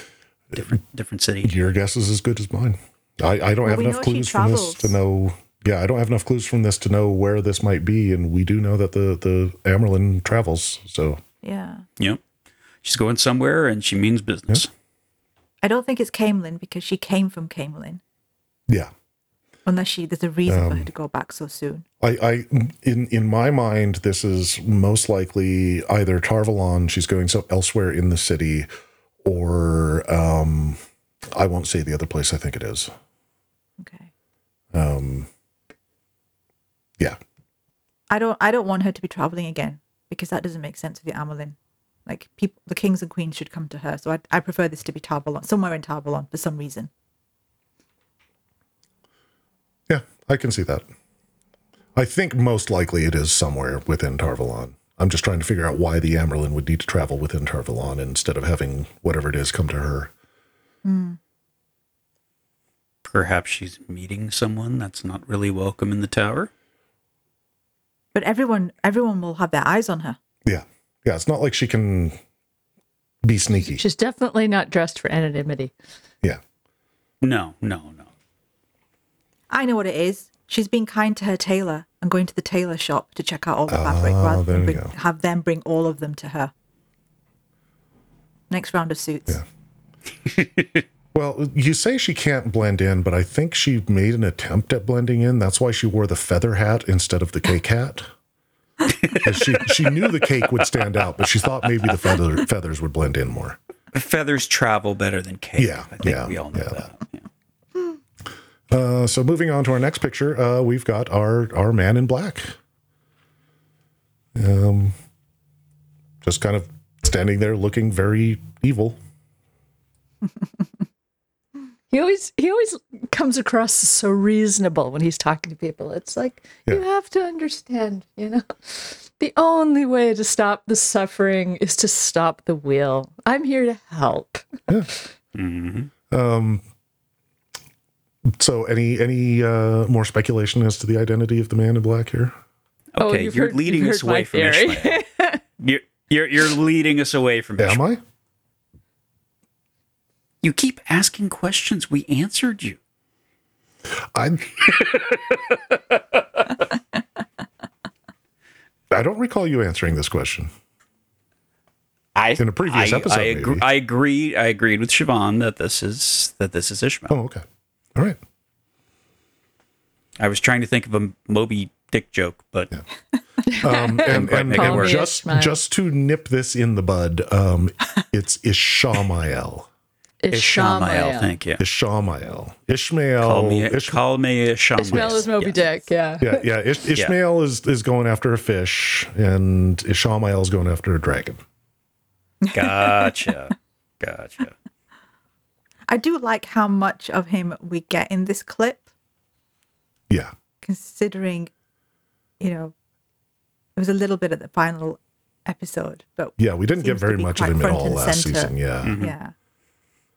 Different different city. Your guess is as good as mine. I, I don't Well, have enough clues from this to know yeah, I don't have enough clues from this to know where this might be, and we do know that the the Amyrlin travels. So Yeah. Yep. She's going somewhere and she means business. I don't think it's Caemlyn because she came from Caemlyn. yeah, Unless she there's a reason Um, for her to go back so soon. I, I in in my mind, this is most likely either Tar Valon, she's going so elsewhere in the city, or um, I won't say the other place. I think it is. Okay. Um, yeah, I don't I don't want her to be traveling again because that doesn't make sense with the Amyrlin. Like people, the kings and queens should come to her. So I, I prefer this to be Tar Valon, somewhere in Tar Valon for some reason. Yeah, I can see that. I think most likely it is somewhere within Tar Valon. I'm just trying to figure out why the Amyrlin would need to travel within Tar Valon instead of having whatever it is come to her. Hmm. Perhaps she's meeting someone that's not really welcome in the tower. But everyone everyone will have their eyes on her. Yeah, yeah. It's not like she can be sneaky. She's definitely not dressed for anonymity. Yeah. No, no, no. I know what it is. She's being kind to her tailor and going to the tailor shop to check out all the fabric Ah, rather there than you bring, go. have them bring all of them to her. Next round of suits. Yeah. [laughs] Well, you say she can't blend in, but I think she made an attempt at blending in. That's why she wore the feather hat instead of the cake hat. [laughs] 'Cause she she knew the cake would stand out, but she thought maybe the feather, feathers would blend in more. Feathers travel better than cake. Yeah, I think yeah, we all know yeah. that. Yeah. Uh, so moving on to our next picture, uh, we've got our our man in black. Um, just kind of standing there, looking very evil. [laughs] He always he always comes across as so reasonable when he's talking to people. It's like you have to understand, you know. The only way to stop the suffering is to stop the wheel. I'm here to help. [laughs] Um, so any any uh, more speculation as to the identity of the man in black here? Oh, Okay, you've you're heard- leading us away from theory. Ishmael. [laughs] You're, you're you're leading us away from Am Ishmael. I? You keep asking questions. We answered you. I [laughs] I don't recall you answering this question. I In a previous I, episode, I, agree, maybe. I agree. I agreed with Siobhan that this is that this is Ishmael. Oh, okay. All right. I was trying to think of a Moby Dick joke, but [laughs] Um, and quite and, and just Ishmael. just to nip this in the bud, um, it's Ishmael. Ishmael. Thank you. Ishmael. Ishmael. Call me Ish- call me Ishmael. Ishmael is Moby Yes. Dick, yeah. yeah, yeah. Ish- Ishmael is is going after a fish, and Ishmael is going after a dragon. Gotcha. Gotcha. I do like how much of him we get in this clip, Yeah. considering, you know, it was a little bit at the final episode, but Yeah, we didn't get very much of him at all last center. season. Yeah. Mm-hmm. yeah.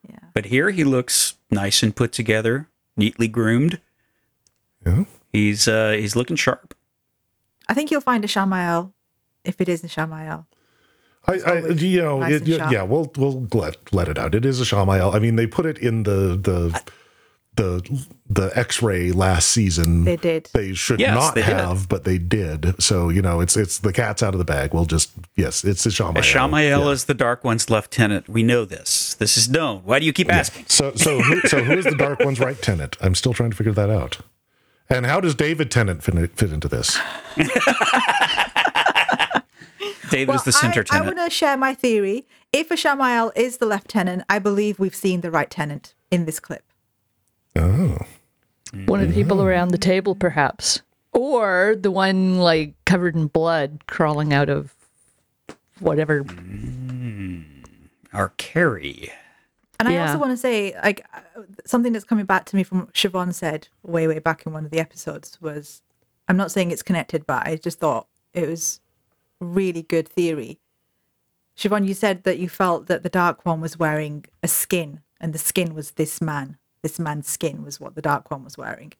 Yeah. But here he looks nice and put together, neatly groomed. Yeah. He's uh he's looking sharp. I think you'll find Ishamael if it is Ishamael. I, I you know, nice it, yeah, yeah, we'll we'll let let it out. It is Ishamael. I mean, they put it in the the the the X-ray last season. They did. They should Yes, not they did. have, but they did. So you know, it's it's the cat's out of the bag. We'll just yes, it's Ishamael. Shamael Yeah. is the Dark One's lieutenant. We know this. This is known. Why do you keep asking? So so who, so who is the Dark One's right tenant? I'm still trying to figure that out. And how does David Tennant fit, fit into this? [laughs] David is the center I, I want to share my theory. If Ishamael is the lieutenant, I believe we've seen the right tenant in this clip. Oh, One of the people around the table, perhaps. Or the one like covered in blood crawling out of whatever. Our Carrie. And I also want to say, like, uh, something that's coming back to me from Siobhan said way, way back in one of the episodes was, I'm not saying it's connected, but I just thought it was really good theory. Siobhan, you said that you felt that the Dark One was wearing a skin, and the skin was this man. This man's skin was what the Dark One was wearing.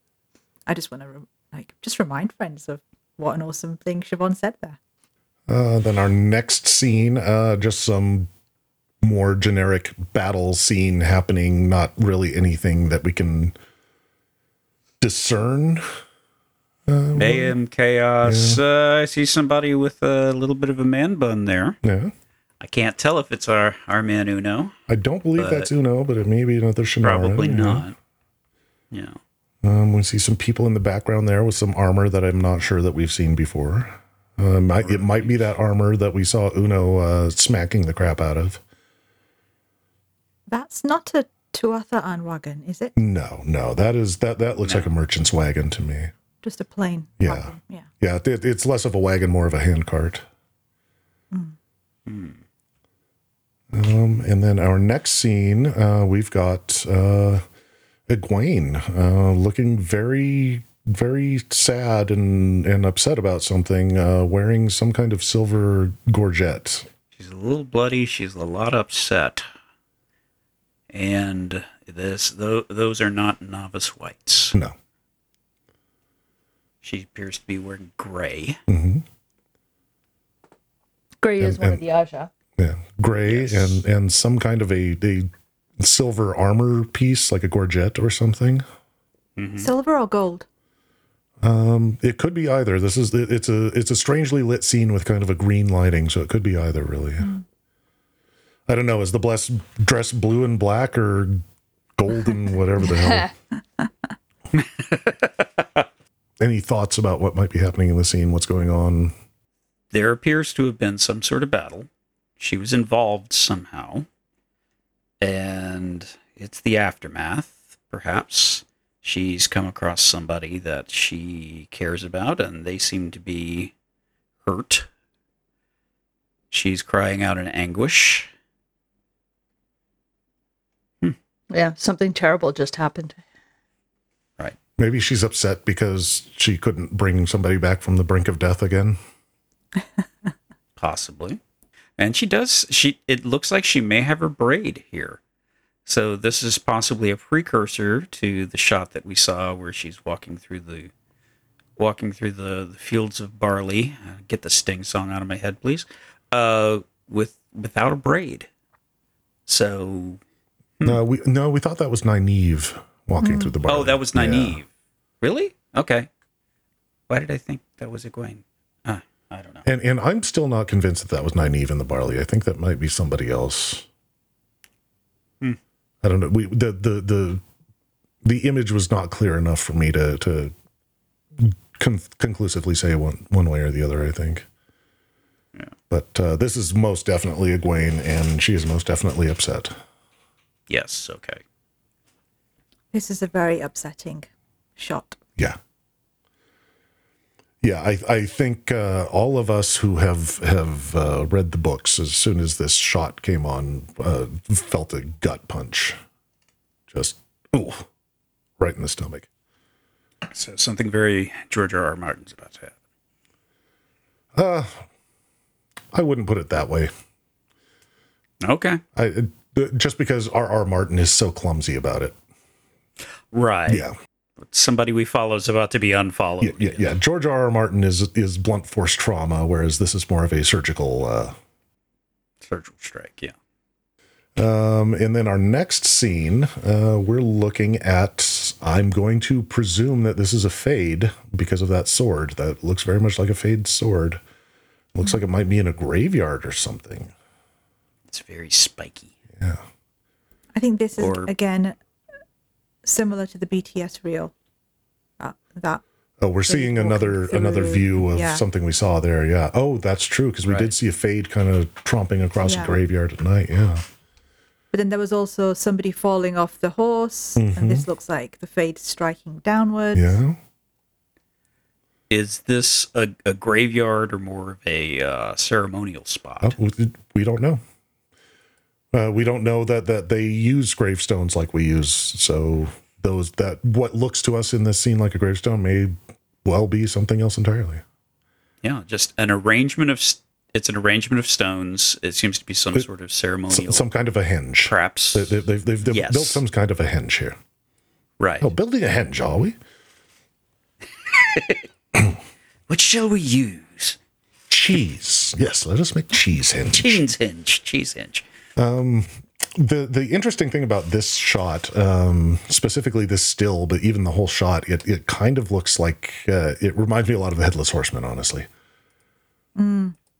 I just want to, re- like, just remind friends of what an awesome thing Siobhan said there. Uh, then our next scene, uh, just some more generic battle scene happening. Not really anything that we can discern. Mayhem, chaos. Uh, I see somebody with a little bit of a man bun there. Yeah, I can't tell if it's our, our man Uno. I don't believe that's Uno, but it may be another Shienaran. Probably yeah. not. Yeah. Um, we see some people in the background there with some armor that I'm not sure that we've seen before. Uh, might, it might be that armor that we saw Uno uh, smacking the crap out of. That's not a Tuatha'an wagon, is it? No, no, that is that that looks like a merchant's wagon to me. Just a plain Yeah. wagon. Yeah. Yeah, it, it's less of a wagon, more of a handcart. Um, and then our next scene, uh, we've got uh, Egwene uh, looking very, very sad and, and upset about something, uh, wearing some kind of silver gorget. She's a little bloody. She's a lot upset. And this, tho- those are not novice whites. No. She appears to be wearing gray. Mm-hmm. Gray is And- one of the Ajah. Yeah, gray Yes. and and some kind of a, a silver armor piece, like a gorget or something. Mm-hmm. Silver or gold? Um, it could be either. This is it's a it's a strangely lit scene with kind of a green lighting, so it could be either. Really, hmm. I don't know. Is the blessed dress blue and black or golden, whatever the hell? [laughs] [laughs] [laughs] Any thoughts about what might be happening in the scene? What's going on? There appears to have been some sort of battle. She was involved somehow. And it's the aftermath, perhaps. She's come across somebody that she cares about, and they seem to be hurt. She's crying out in anguish. Hmm. Yeah, something terrible just happened. Right. Maybe she's upset because she couldn't bring somebody back from the brink of death again. Possibly. And she does she it looks like she may have her braid here. So this is possibly a precursor to the shot that we saw where she's walking through the walking through the, the fields of barley. Uh, get the sting song out of my head, please. Uh with without a braid. So No, we no, we thought that was Nynaeve walking through the bar. Oh, that was Nynaeve. Really? Okay. Why did I think that was Egwene? Ah, I don't know. And and I'm still not convinced that that was Nynaeve in the barley. I think that might be somebody else. Hmm. I don't know. We the the the the image was not clear enough for me to to con- conclusively say one one way or the other. I think. Yeah. But uh, this is most definitely Egwene, and she is most definitely upset. Yes, okay. This is a very upsetting shot. Yeah. Yeah, I, I think uh, all of us who have have uh, read the books, as soon as this shot came on, uh, felt a gut punch, just ooh, right in the stomach. So something very George R. R. Martin's about to happen. I wouldn't put it that way. Okay. I uh, just because R. R. Martin is so clumsy about it. Right. Yeah, Somebody we follow is about to be unfollowed. yeah, yeah. yeah. George R. R. Martin is is blunt force trauma, whereas this is more of a surgical. Uh, Surgical strike, yeah. Um, and then our next scene, uh, we're looking at. I'm going to presume that this is a fade because of that sword. That looks very much like a fade sword. Looks like it might be in a graveyard or something. It's very spiky. Yeah. I think this is Or- again similar to the BTS reel. Uh, that Oh, we're seeing walking another another view of yeah. something we saw there. Yeah. Oh, that's true because we Right. did see a fade kind of tromping across Yeah. a graveyard at night. Yeah. But then there was also somebody falling off the horse, and this looks like the fade striking downwards. Yeah. Is this a, a graveyard or more of a uh, ceremonial spot? Oh, we- we don't know. Uh, we don't know that that they use gravestones like we use. So those that what looks to us in this scene like a gravestone may well be something else entirely. Yeah, just an arrangement of. It's an arrangement of stones. It seems to be some sort of ceremonial. some kind of a hinge, Perhaps. They, they, they've they've, they've Yes. built some kind of a hinge here. right. Oh, building a hinge, are we? [laughs] What shall we use? Cheese. Yes, let us make cheese henge. Cheese hinge. Cheese hinge. The the interesting thing about this shot, um, specifically this still, but even the whole shot, it it kind of looks like uh, it reminds me a lot of the headless horseman. Honestly,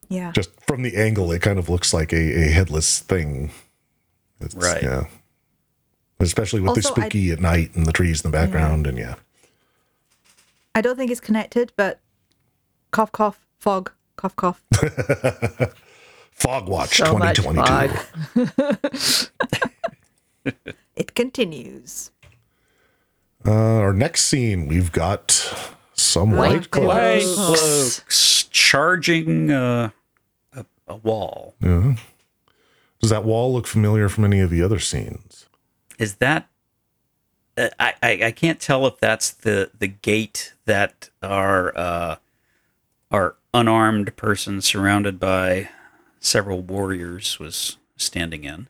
Yeah. just from the angle, it kind of looks like a, a headless thing. It's- Right. Yeah. Especially with the Also, I- spooky at night and the trees in the background, and yeah, I don't think it's connected, but cough, cough, fog, cough, cough. [laughs] Fog Watch So much 2022. fog. [laughs] It continues. Uh, our next scene, we've got some White white cloaks. White Cloaks. cloaks charging uh, a, a wall. Yeah. Does that wall look familiar from any of the other scenes? Is that? Uh, I, I I can't tell if that's the the gate that our uh, our unarmed person surrounded by several warriors was standing in.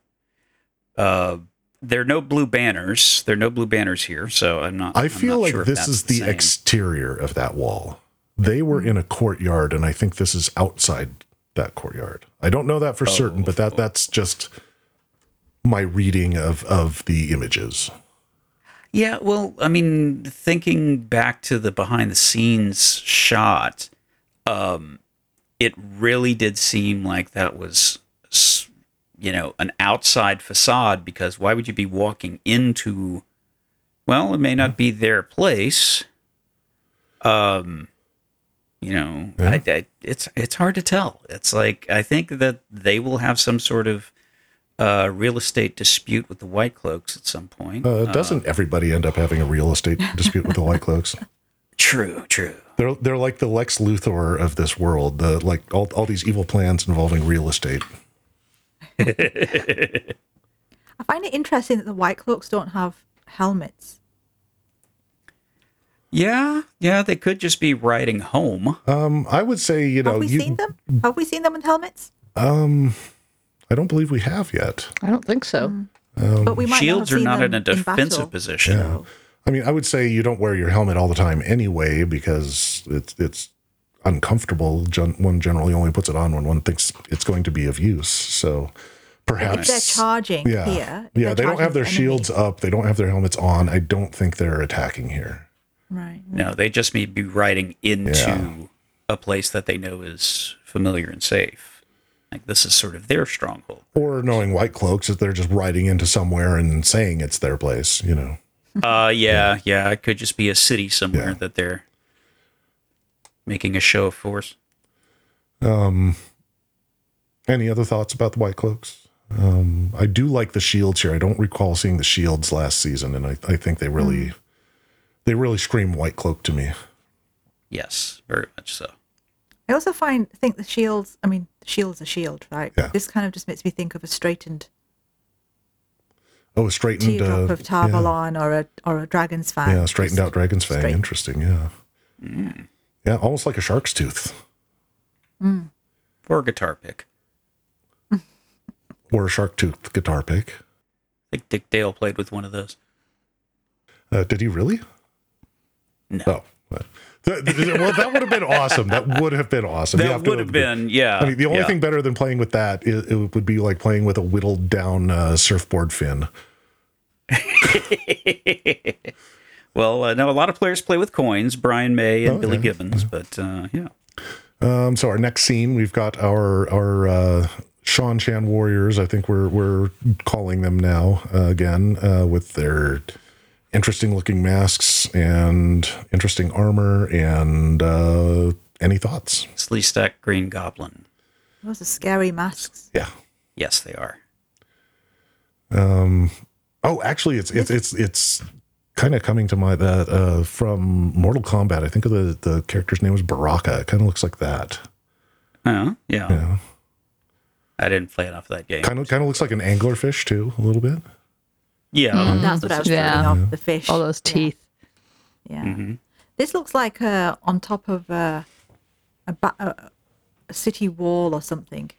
Uh, there are no blue banners. There are no blue banners here, so I'm not. I feel not like sure this is the same. exterior of that wall. They were in a courtyard, and I think this is outside that courtyard. I don't know that for certain, but that that's just my reading of of the images. Yeah, well, I mean, thinking back to the behind the scenes shot, um, it really did seem like that was, you know, an outside facade because why would you be walking into, well, it may not be their place. Um, you know, Yeah. I, I, it's it's hard to tell. It's like I think that they will have some sort of uh, real estate dispute with the White Cloaks at some point. Uh, doesn't everybody end up having a real estate dispute with the White Cloaks? [laughs] True, true. They're they're like the Lex Luthor of this world. The like all all these evil plans involving real estate. [laughs] I find it interesting that the White Cloaks don't have helmets. Yeah, yeah, they could just be riding home. Um, I would say you know Have we you. seen them? Have we seen them with helmets? Um, I don't believe we have yet. I don't think so. But we might Shields not are have not seen in a defensive battle. position. Yeah. I mean, I would say you don't wear your helmet all the time anyway because it's it's uncomfortable. Gen- one generally only puts it on when one thinks it's going to be of use. So perhaps If they're charging yeah, here, if yeah, they're don't have their the enemy- shields up. They don't have their helmets on. I don't think they're attacking here. Right. No, they just may be riding into Yeah. a place that they know is familiar and safe. Like this is sort of their stronghold. Or knowing white cloaks that they're just riding into somewhere and saying it's their place. You know. Uh, yeah, yeah, it could just be a city somewhere Yeah. that they're making a show of force. Um, any other thoughts about the white cloaks? Um, I do like the shields here. I don't recall seeing the shields last season, and I, I think they really they really scream white cloak to me. Yes, very much so. I also find think the shields. I mean, the shield's a shield, right? Yeah. This kind of just makes me think of a straightened Oh, a straightened teardrop uh, of Tar Valon or a or a dragon's fang. Yeah, yeah straightened out dragon's fang. Straight. Interesting. Yeah, yeah, almost like a shark's tooth Or a guitar pick. [laughs] or a shark tooth guitar pick. I think Dick Dale played with one of those. Uh, did he really? No. Oh, well, th- th- well, that would have been awesome. That would have been awesome. That have would have agree. been, yeah. I mean, the only yeah. thing better than playing with that is, it would be like playing with a whittled down uh, surfboard fin. [laughs] well, uh, no, a lot of players play with coins, Brian May and Billy Okay. Gibbons, but uh, yeah. Um, so our next scene, we've got our our uh, Seanchan Warriors. I think we're we're calling them now uh, again uh, with their interesting looking masks and interesting armor. And uh, any thoughts? Sleestak Green Goblin. Those are scary masks. Yeah. Yes, they are. Oh, actually, it's it's it's it's kind of coming to my that uh, from Mortal Kombat. I think of the the character's name was Baraka. It kind of looks like that. Oh, yeah. Yeah. I didn't play enough of that game. Kind of kind of looks like an anglerfish too, a little bit. Yeah. That's what I was Yeah. thinking of. The fish. All those teeth. Yeah. Mm-hmm. This looks like uh, on top of uh, a, ba- a, a city wall or something.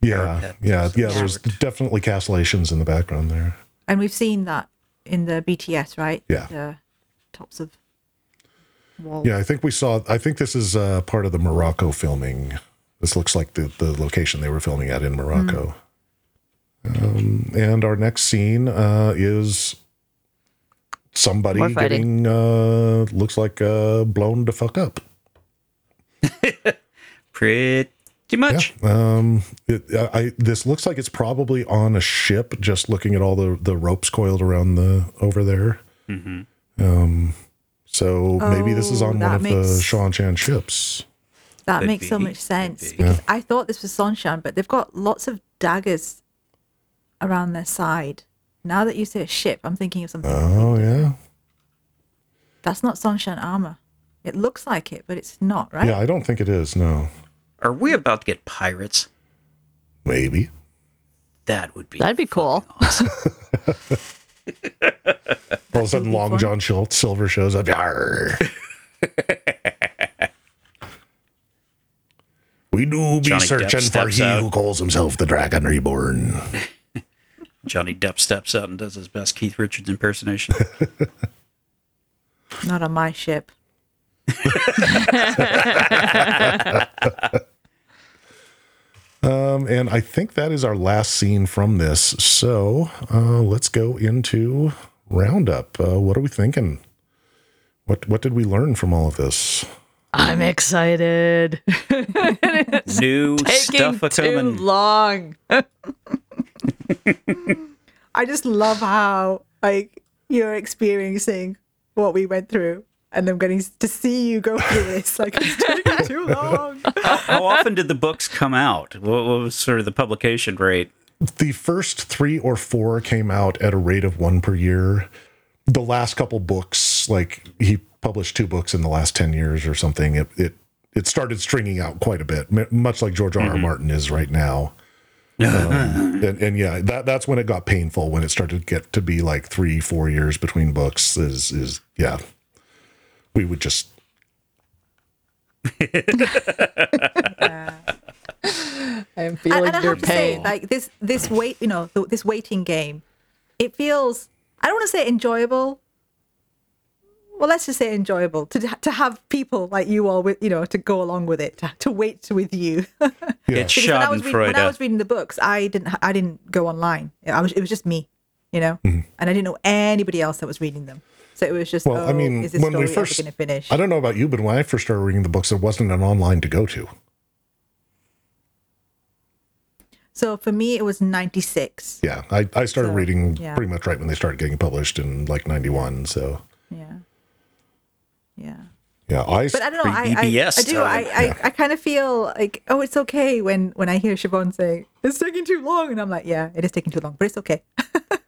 Yeah, Parapet yeah, yeah. There's definitely castellations in the background there. And we've seen that in the BTS, right? Yeah. The tops of walls. Yeah, I think we saw. I think this is uh, part of the Morocco filming. This looks like the the location they were filming at in Morocco. Um, and our next scene uh, is somebody More getting uh, looks like uh, blown to fuck up. [laughs] Pretty much. Um, it, I, I this looks like it's probably on a ship. Just looking at all the the ropes coiled around the over there. Hmm. Um, So maybe this is Oh, on one that of the makes- Seanchan ships. That Could makes so be, much could sense be. because I thought this was Seanchan, but they've got lots of daggers around their side. Now that you say a ship, I'm thinking of something. Oh yeah. That's not Seanchan armor. It looks like it, but it's not, right? Yeah, I don't think it is. No. Are we about to get pirates? Maybe. That would be That'd be cool. awesome. [laughs] All of a sudden, Long fun. John Sil- Silver shows up. [laughs] We do be Johnny Depp searching for he out. who calls himself the Dragon Reborn. [laughs] Johnny Depp steps out and does his best Keith Richards impersonation. Not on my ship. [laughs] Um, and I think that is our last scene from this. So uh, let's go into roundup. Uh, what are we thinking? What what did we learn from all of this? I'm excited. [laughs] New Taking stuff a too coming. long. [laughs] I just love how like you're experiencing what we went through, and I'm getting to see you go through [laughs] this. Like it's taking too [laughs] long. How often did the books come out? What what was sort of the publication rate? The first three or four came out at a rate of one per year. The last couple books, like he published two books in the last ten years or something. It it it started stringing out quite a bit, much like George R. R. Martin is right now. [laughs] Um, and, and yeah, that that's when it got painful when it started to get to be like three, four years between books. Is is yeah, we would just [laughs] I'm And, feeling and I your have to say, pain. like this, this wait, you know, th- this waiting game, it feels. I don't want to say enjoyable. Well, let's just say enjoyable to to have people like you all with you know to go along with it to, to wait with you. Yeah. [laughs] It's Because when I was reading, when I was reading the books, I didn't I didn't go online. I was it was just me, you know, mm-hmm. and I didn't know anybody else that was reading them. So it was just Well, oh, I mean, is this when we first, going to finish? I don't know about you, but when I first started reading the books, there wasn't an online to go to. So for me, it was ninety six. Yeah, I, I started So, reading yeah. pretty much right when they started getting published in like '91. So Yeah, yeah. Yeah, I But I don't know. I, I, BBS I do. I, time. I, I kind of feel like, oh, it's okay when when I hear Siobhan saying it's taking too long, and I'm like, yeah, it is taking too long, but it's okay. [laughs]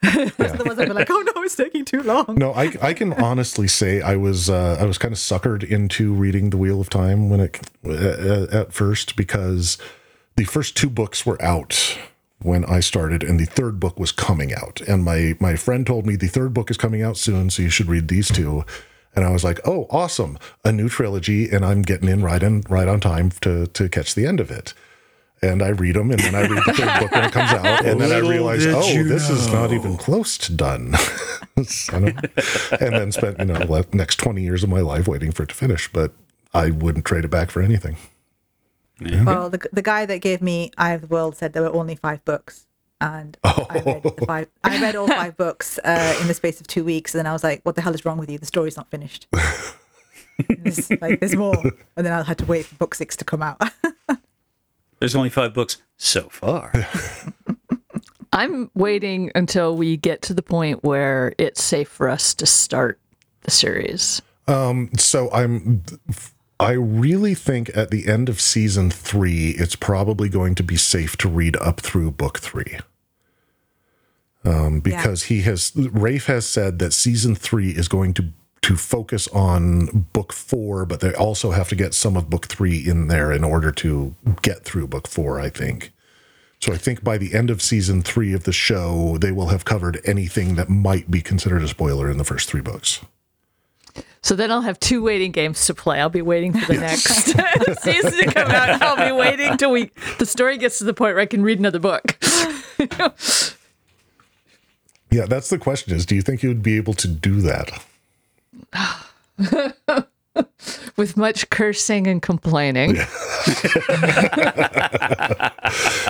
Otherwise, I'd be like, oh no, it's taking too long. no, I I can honestly say I was uh, I was kind of suckered into reading The Wheel of Time when it uh, at first because the first two books were out when I started, and the third book was coming out. And my my friend told me the third book is coming out soon, so you should read these two. And I was like, "Oh, awesome! A new trilogy, and I'm getting in right in right on time to to catch the end of it." And I read them, and then I read the third book when it comes out, and then I Little realize, oh, you this is not even close to done. [laughs] Of- and then spent you know the next twenty years of my life waiting for it to finish, but I wouldn't trade it back for anything. Well, the the guy that gave me Eye of the World said there were only five books, and [laughs] I read five. I read all five [laughs] books uh, in the space of two weeks, and then I was like, "What the hell is wrong with you? The story's not finished." [laughs] there's, like, there's more, and then I had to wait for book six to come out. There's only five books so far. I'm waiting until we get to the point where it's safe for us to start the series. So I'm I really think at the end of season three, it's probably going to be safe to read up through book three. Um, because he has Rafe has said that season three is going to to focus on book four, but they also have to get some of book three in there in order to get through book four, I think. So I think by the end of season three of the show, they will have covered anything that might be considered a spoiler in the first three books. So then I'll have two waiting games to play. I'll be waiting for the next [laughs] season to come out. I'll be waiting till we the story gets to the point where I can read another book. [laughs] Yeah, that's the question is do you think you would be able to do that? [laughs] With much cursing and complaining. [laughs]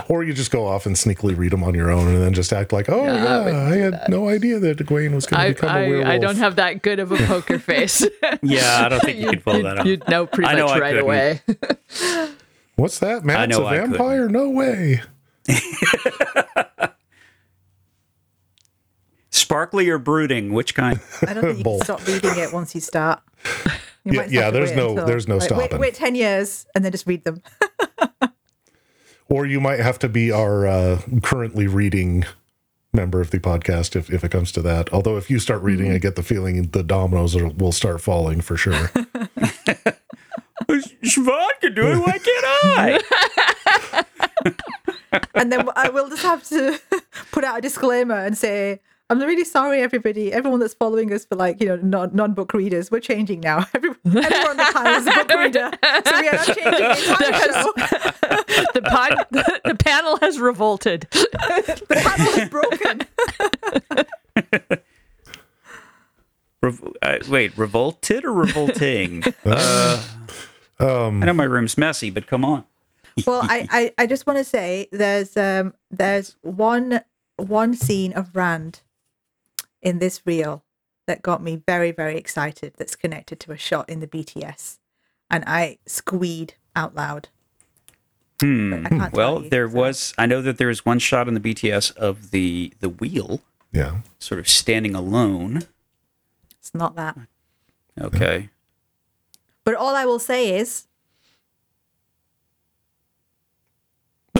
Or you just go off and sneakily read them on your own and then just act like, oh, yeah, I had no idea that Egwene was going to I, become a werewolf. I, I don't have that good of a poker [laughs] face. Yeah, I don't think you could pull that off. you'd know pretty I know much I right couldn't. away. What's that? man? It's a vampire? No way. Sparkly or brooding? Which kind? I don't think you can Both. stop reading it once you start. You Yeah, might just yeah, have to there's wait no- until- there's no like, wait- stopping. Wait, ten years and then just read them. [laughs] Or you might have to be our uh, currently reading member of the podcast if, if it comes to that. Although if you start reading, I get the feeling the dominoes are, will start falling for sure. [laughs] [laughs] Siobhan can do it. Why can't I? and then I will just have to put out a disclaimer and say, I'm really sorry, everybody, everyone that's following us for like, you know, non non book readers. We're changing now. [laughs] Everyone, everyone on the panel is a book reader. So we are not changing the entire show. [laughs] the, pod, [laughs] the, panel has revolted. The panel is broken. Rev- uh, wait, revolted or revolting? uh, Um, I know my room's messy, but come on. Well, I, I, I just want to say there's um there's one one scene of Rand in this reel that got me very, very excited that's connected to a shot in the BTS. And I squeed out loud. Hmm. I can't tell Well, you, there so- was. I know that there was one shot in the BTS of the the wheel, yeah. sort of standing alone. It's not that. Okay. But all I will say is [laughs]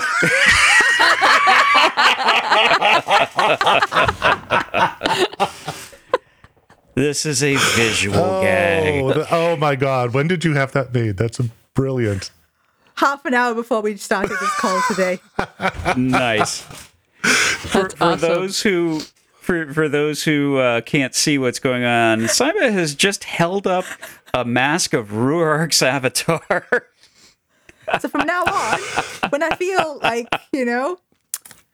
This is a visual gag. Oh, the- oh my God. When did you have that made? That's a brilliant. half an hour before we started this call today. nice. For, for awesome. those who for for those who uh, can't see what's going on, Saimma has just held up a mask of Rhuarc's avatar. So from now on, when I feel like, you know,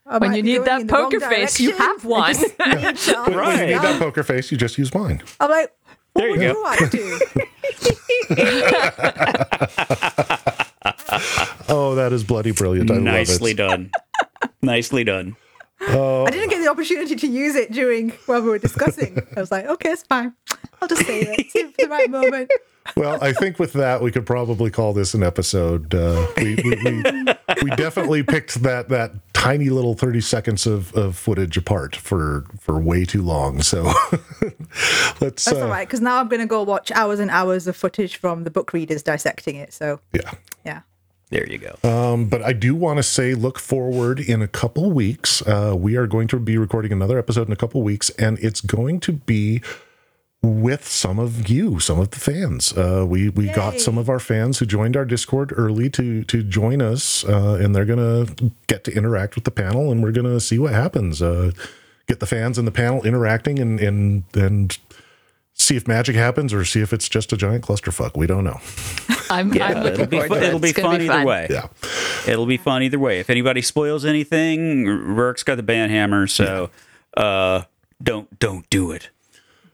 I When you need that in the wrong poker face, you have [laughs] one. I just need to always Right. When you need know. that poker face, you just use mine. I'm like, what There you would go. Rhuarc do? [laughs] Oh, that is bloody brilliant. I Nicely love it. done. Nicely done. I didn't get the opportunity to use it during while we were discussing. I was like, okay, it's fine. I'll just save it. Save it for the right moment. Well, I think with that, we could probably call this an episode. Uh, we, we, we, we definitely picked that that tiny little 30 seconds of, of footage apart for, for way too long. So [laughs] let's. That's uh, all right, because now I'm going to go watch hours and hours of footage from the book readers dissecting it. So, Yeah. yeah. There you go. Um, but I do want to say, look forward in a couple weeks. Uh, we are going to be recording another episode in a couple weeks, and it's going to be with some of you, some of the fans. Uh, we we got some of our fans who joined our Discord early to to join us, uh, and they're gonna get to interact with the panel, and we're gonna see what happens. Uh, get the fans and the panel interacting, and and and see if magic happens, or see if it's just a giant clusterfuck. We don't know. [laughs] I'm, Yeah, I'm looking it'll be forward fun. to it. It'll be It's gonna fun either way. Yeah. It'll be fun either way. If anybody spoils anything, Rhuarc's got the band hammer, so uh, don't don't do it.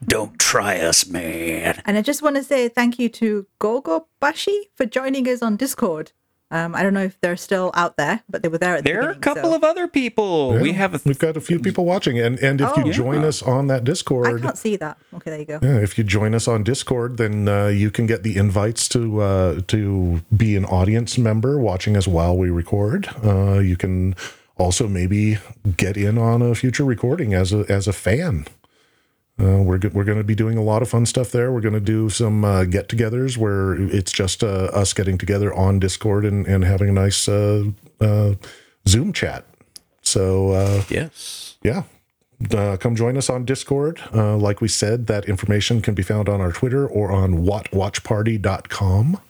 Don't try us, man. And I just want to say thank you to Gogo Bashi for joining us on Discord. Um, I don't know if they're still out there, but they were there at the There are a couple so- of other people. we have. a we've got a few people watching, and and if Oh. you join us on that Discord, I can't see that. Okay, there you go. Yeah, if you join us on Discord, then uh, you can get the invites to uh, to be an audience member watching us while we record. Uh, you can also maybe get in on a future recording as a as a fan. Uh, we're go- we're going to be doing a lot of fun stuff there. We're going to do some uh, get-togethers where it's just uh, us getting together on Discord and, and having a nice uh, uh, Zoom chat. So uh, yes. yeah uh, come join us on discord uh, like we said that information can be found on our twitter or on wotwatchparty.com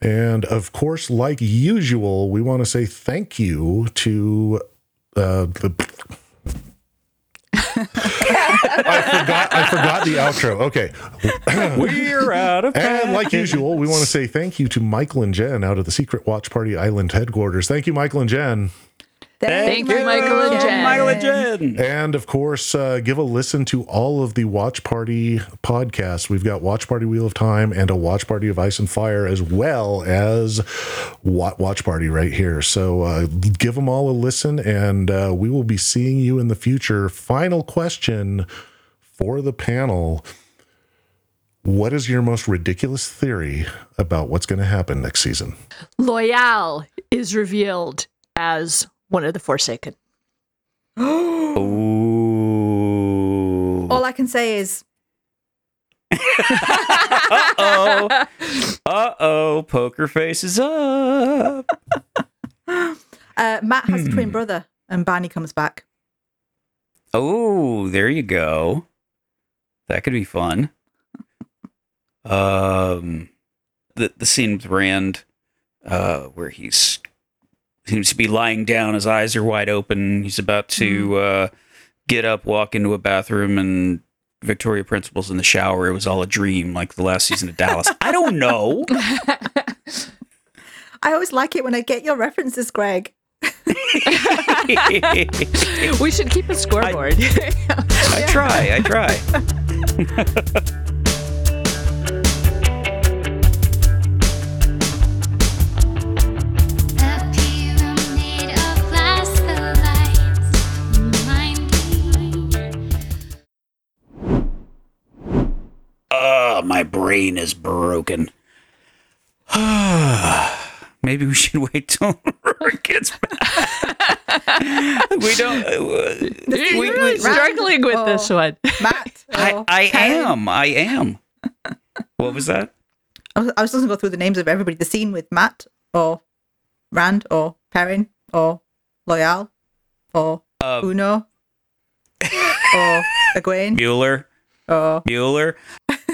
and of course like usual we want to say thank you to uh, the [laughs] I forgot I forgot the outro. Okay. [clears throat] We're out of Time. And like usual, we want to say thank you to Michael and Jen out of the Secret Watch Party Island headquarters. Thank you, Michael and Jen. Thank you, Michael and Jen. Michael and Jen. And of course, uh, give a listen to all of the Watch Party podcasts. We've got Watch Party Wheel of Time and a Watch Party of Ice and Fire, as well as Watch Party right here. So uh, give them all a listen, and uh, we will be seeing you in the future. Final question for the panel What is your most ridiculous theory about what's going to happen next season? Loial is revealed as one of the Forsaken. Ooh. [gasps] All I can say is uh oh. Uh oh. Poker face is up. [laughs] uh, Mat has a twin brother, and Barney comes back. Oh, there you go. That could be fun. Um, the the scene with Rand, uh, where he's seems to be lying down, his eyes are wide open. He's about to uh, get up, walk into a bathroom, and Victoria Principal's in the shower. It was all a dream, like the last season of Dallas. I don't know. [laughs] I always like it when I get your references, Greg. [laughs] We should keep a scoreboard. I try. I try. [laughs] Uh, my brain is broken. [sighs] Maybe we should wait till Rory gets back. [laughs] we don't. Uh, You're we- really we- struggling with Oh. this one. Mat. [laughs] I, I am. I am. What was that? I was, I was just going to go through the names of everybody. The scene with Mat, or Rand, or Perrin, or Loial, or Uh, Uno, [laughs] or Egwene, Mueller. or Mueller.